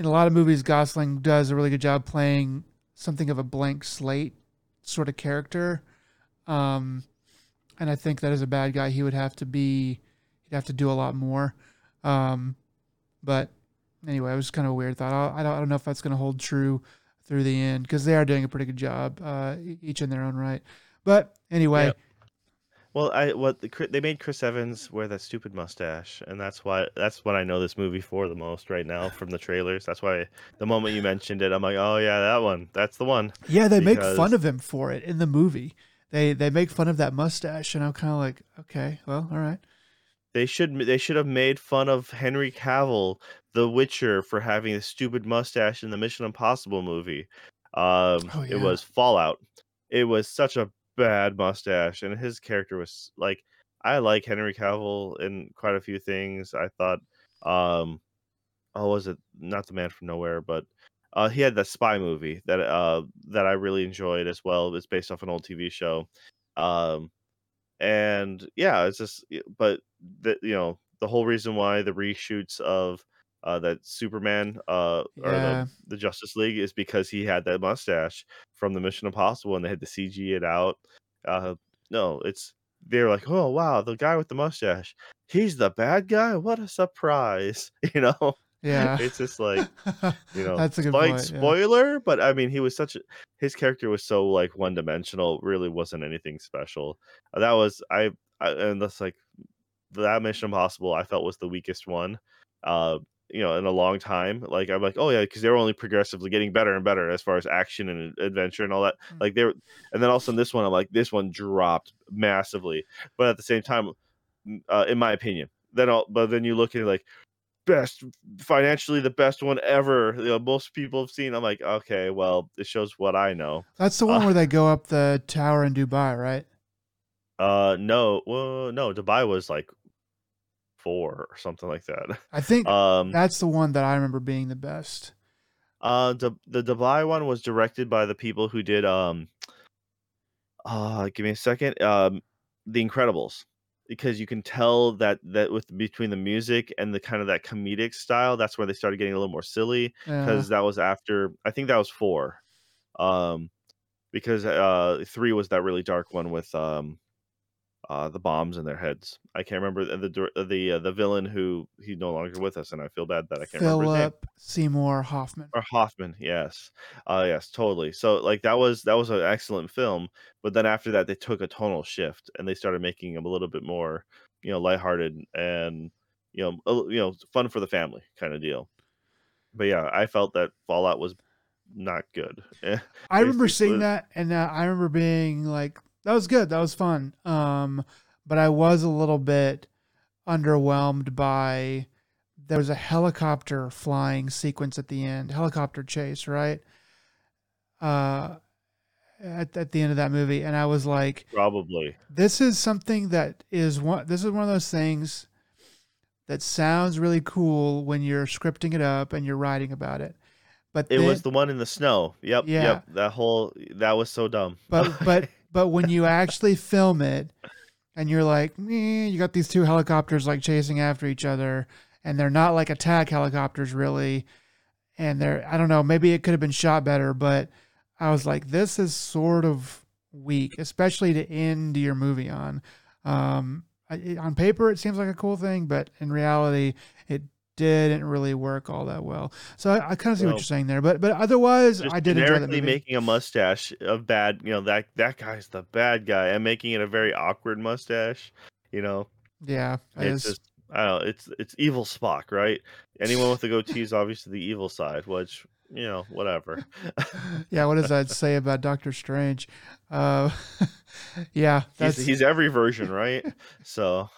in a lot of movies, Gosling does a really good job playing something of a blank slate sort of character. Um, and I think that as a bad guy, he would have to be, he'd have to do a lot more. Um, but anyway, it was kind of a weird thought. I don't, I don't know if that's going to hold true through the end because they are doing a pretty good job, uh, each in their own right. But anyway, Yep. Well, I what the, they made Chris Evans wear that stupid mustache, and that's why that's what I know this movie for the most right now from the trailers. That's why the moment you mentioned it, I'm like, oh yeah, that one, that's the one. yeah, they make fun of him for it in the movie. They they make fun of that mustache, and I'm kind of like, okay, well, all right. They should they should have made fun of Henry Cavill, The Witcher, for having a stupid mustache in the Mission Impossible movie. Um, Oh, It was Fallout. It was such a bad mustache, and his character was like, I like Henry Cavill in quite a few things. I thought, um, oh, was it not the Man from Nowhere, but uh, he had that spy movie that uh that I really enjoyed as well. It's based off an old TV show. Um, and yeah, it's just but the you know the whole reason why the reshoots of uh that Superman uh or the the Justice League is because he had that mustache from the Mission Impossible and they had to CG it out. Uh no, it's they're like, "Oh wow, the guy with the mustache. He's the bad guy? What a surprise." You know? Yeah, It's just like you know, that's a good point. yeah. spoiler, but I mean, he was such a his character was so like one dimensional. Really wasn't anything special. Uh, That was I, I and that's like that Mission Impossible. I felt was the weakest one. Uh, you know, in a long time. Like I'm like, oh yeah, because they were only progressively getting better and better as far as action and adventure and all that. Mm. Like they were, and then also in this one, I'm like, this one dropped massively. But at the same time, uh, in my opinion, then all, but then you look at it like best financially the best one ever. You know, most people have seen. I'm like, okay, well, it shows what I know. That's the one Uh, where they go up the tower in Dubai, right? Uh, no, well, no, Dubai was like four or something like that. I think Um, that's the one that I remember being the best. uh, the the Dubai one was directed by the people who did um, uh, give me a second. Um, The Incredibles, because you can tell that that with between the music and the kind of that comedic style, that's where they started getting a little more silly. Yeah. because that was after I think that was four. Um because uh three was that really dark one with um uh the bombs in their heads. I can't remember the the the, uh, the villain who he's no longer with us and I feel bad that I can't remember his name. Philip Seymour Hoffman. Or Hoffman, yes. Uh yes, totally. So like that was that was an excellent film, but then after that they took a tonal shift and they started making them a little bit more, you know, lighthearted and you know, a, you know, fun for the family kind of deal. But yeah, I felt that Fallout was not good. I remember seeing that, and uh, I remember being like, "That was good. That was fun." Um, but I was a little bit underwhelmed by there was a helicopter flying sequence at the end, helicopter chase, right? Uh, at at the end of that movie, and I was like, Probably. this is something that is one this is one of those things that sounds really cool when you're scripting it up and you're writing about it but It then, was the one in the snow. Yep. Yeah. Yep. That whole that was so dumb. but but but when you actually film it and you're like "Meh," you got these two helicopters like chasing after each other and they're not like attack helicopters really. And they're i don't know maybe it could have been shot better but i was like this is sort of weak especially to end your movie on. Um I- on paper it seems like a cool thing but in reality it didn't really work all that well so i, I kind of see what you're saying there but but otherwise i did enjoy generically movie making a mustache of bad, you know, that that guy's the bad guy and making it a very awkward mustache, you know. yeah it It's is. just I don't know, it's it's evil Spock, right? Anyone with a goatee is obviously the evil side, which, you know, whatever. yeah, what does that say about Doctor Strange? Uh, yeah, that's he's he's every version, right? So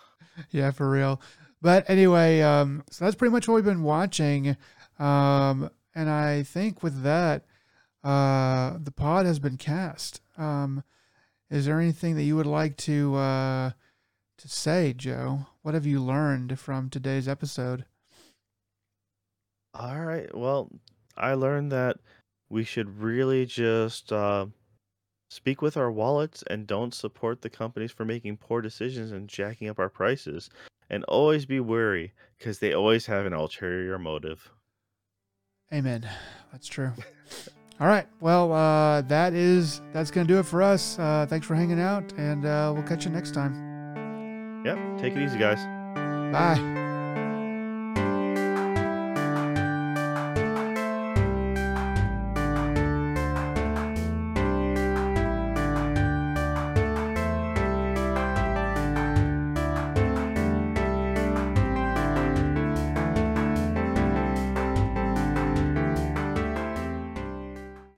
yeah for real. But anyway, um, so that's pretty much what we've been watching, um, and I think with that, uh, the pod has been cast. Um, is there anything that you would like to uh, to say, Joe? What have you learned from today's episode? All right. Well, I learned that we should really just uh, speak with our wallets and don't support the companies for making poor decisions and jacking up our prices. And always be wary because they always have an ulterior motive. Amen. That's true. All right. Well, uh, that is that's gonna do it for us. Uh, thanks for hanging out, and uh, we'll catch you next time. Yep. Take it easy, guys. Bye.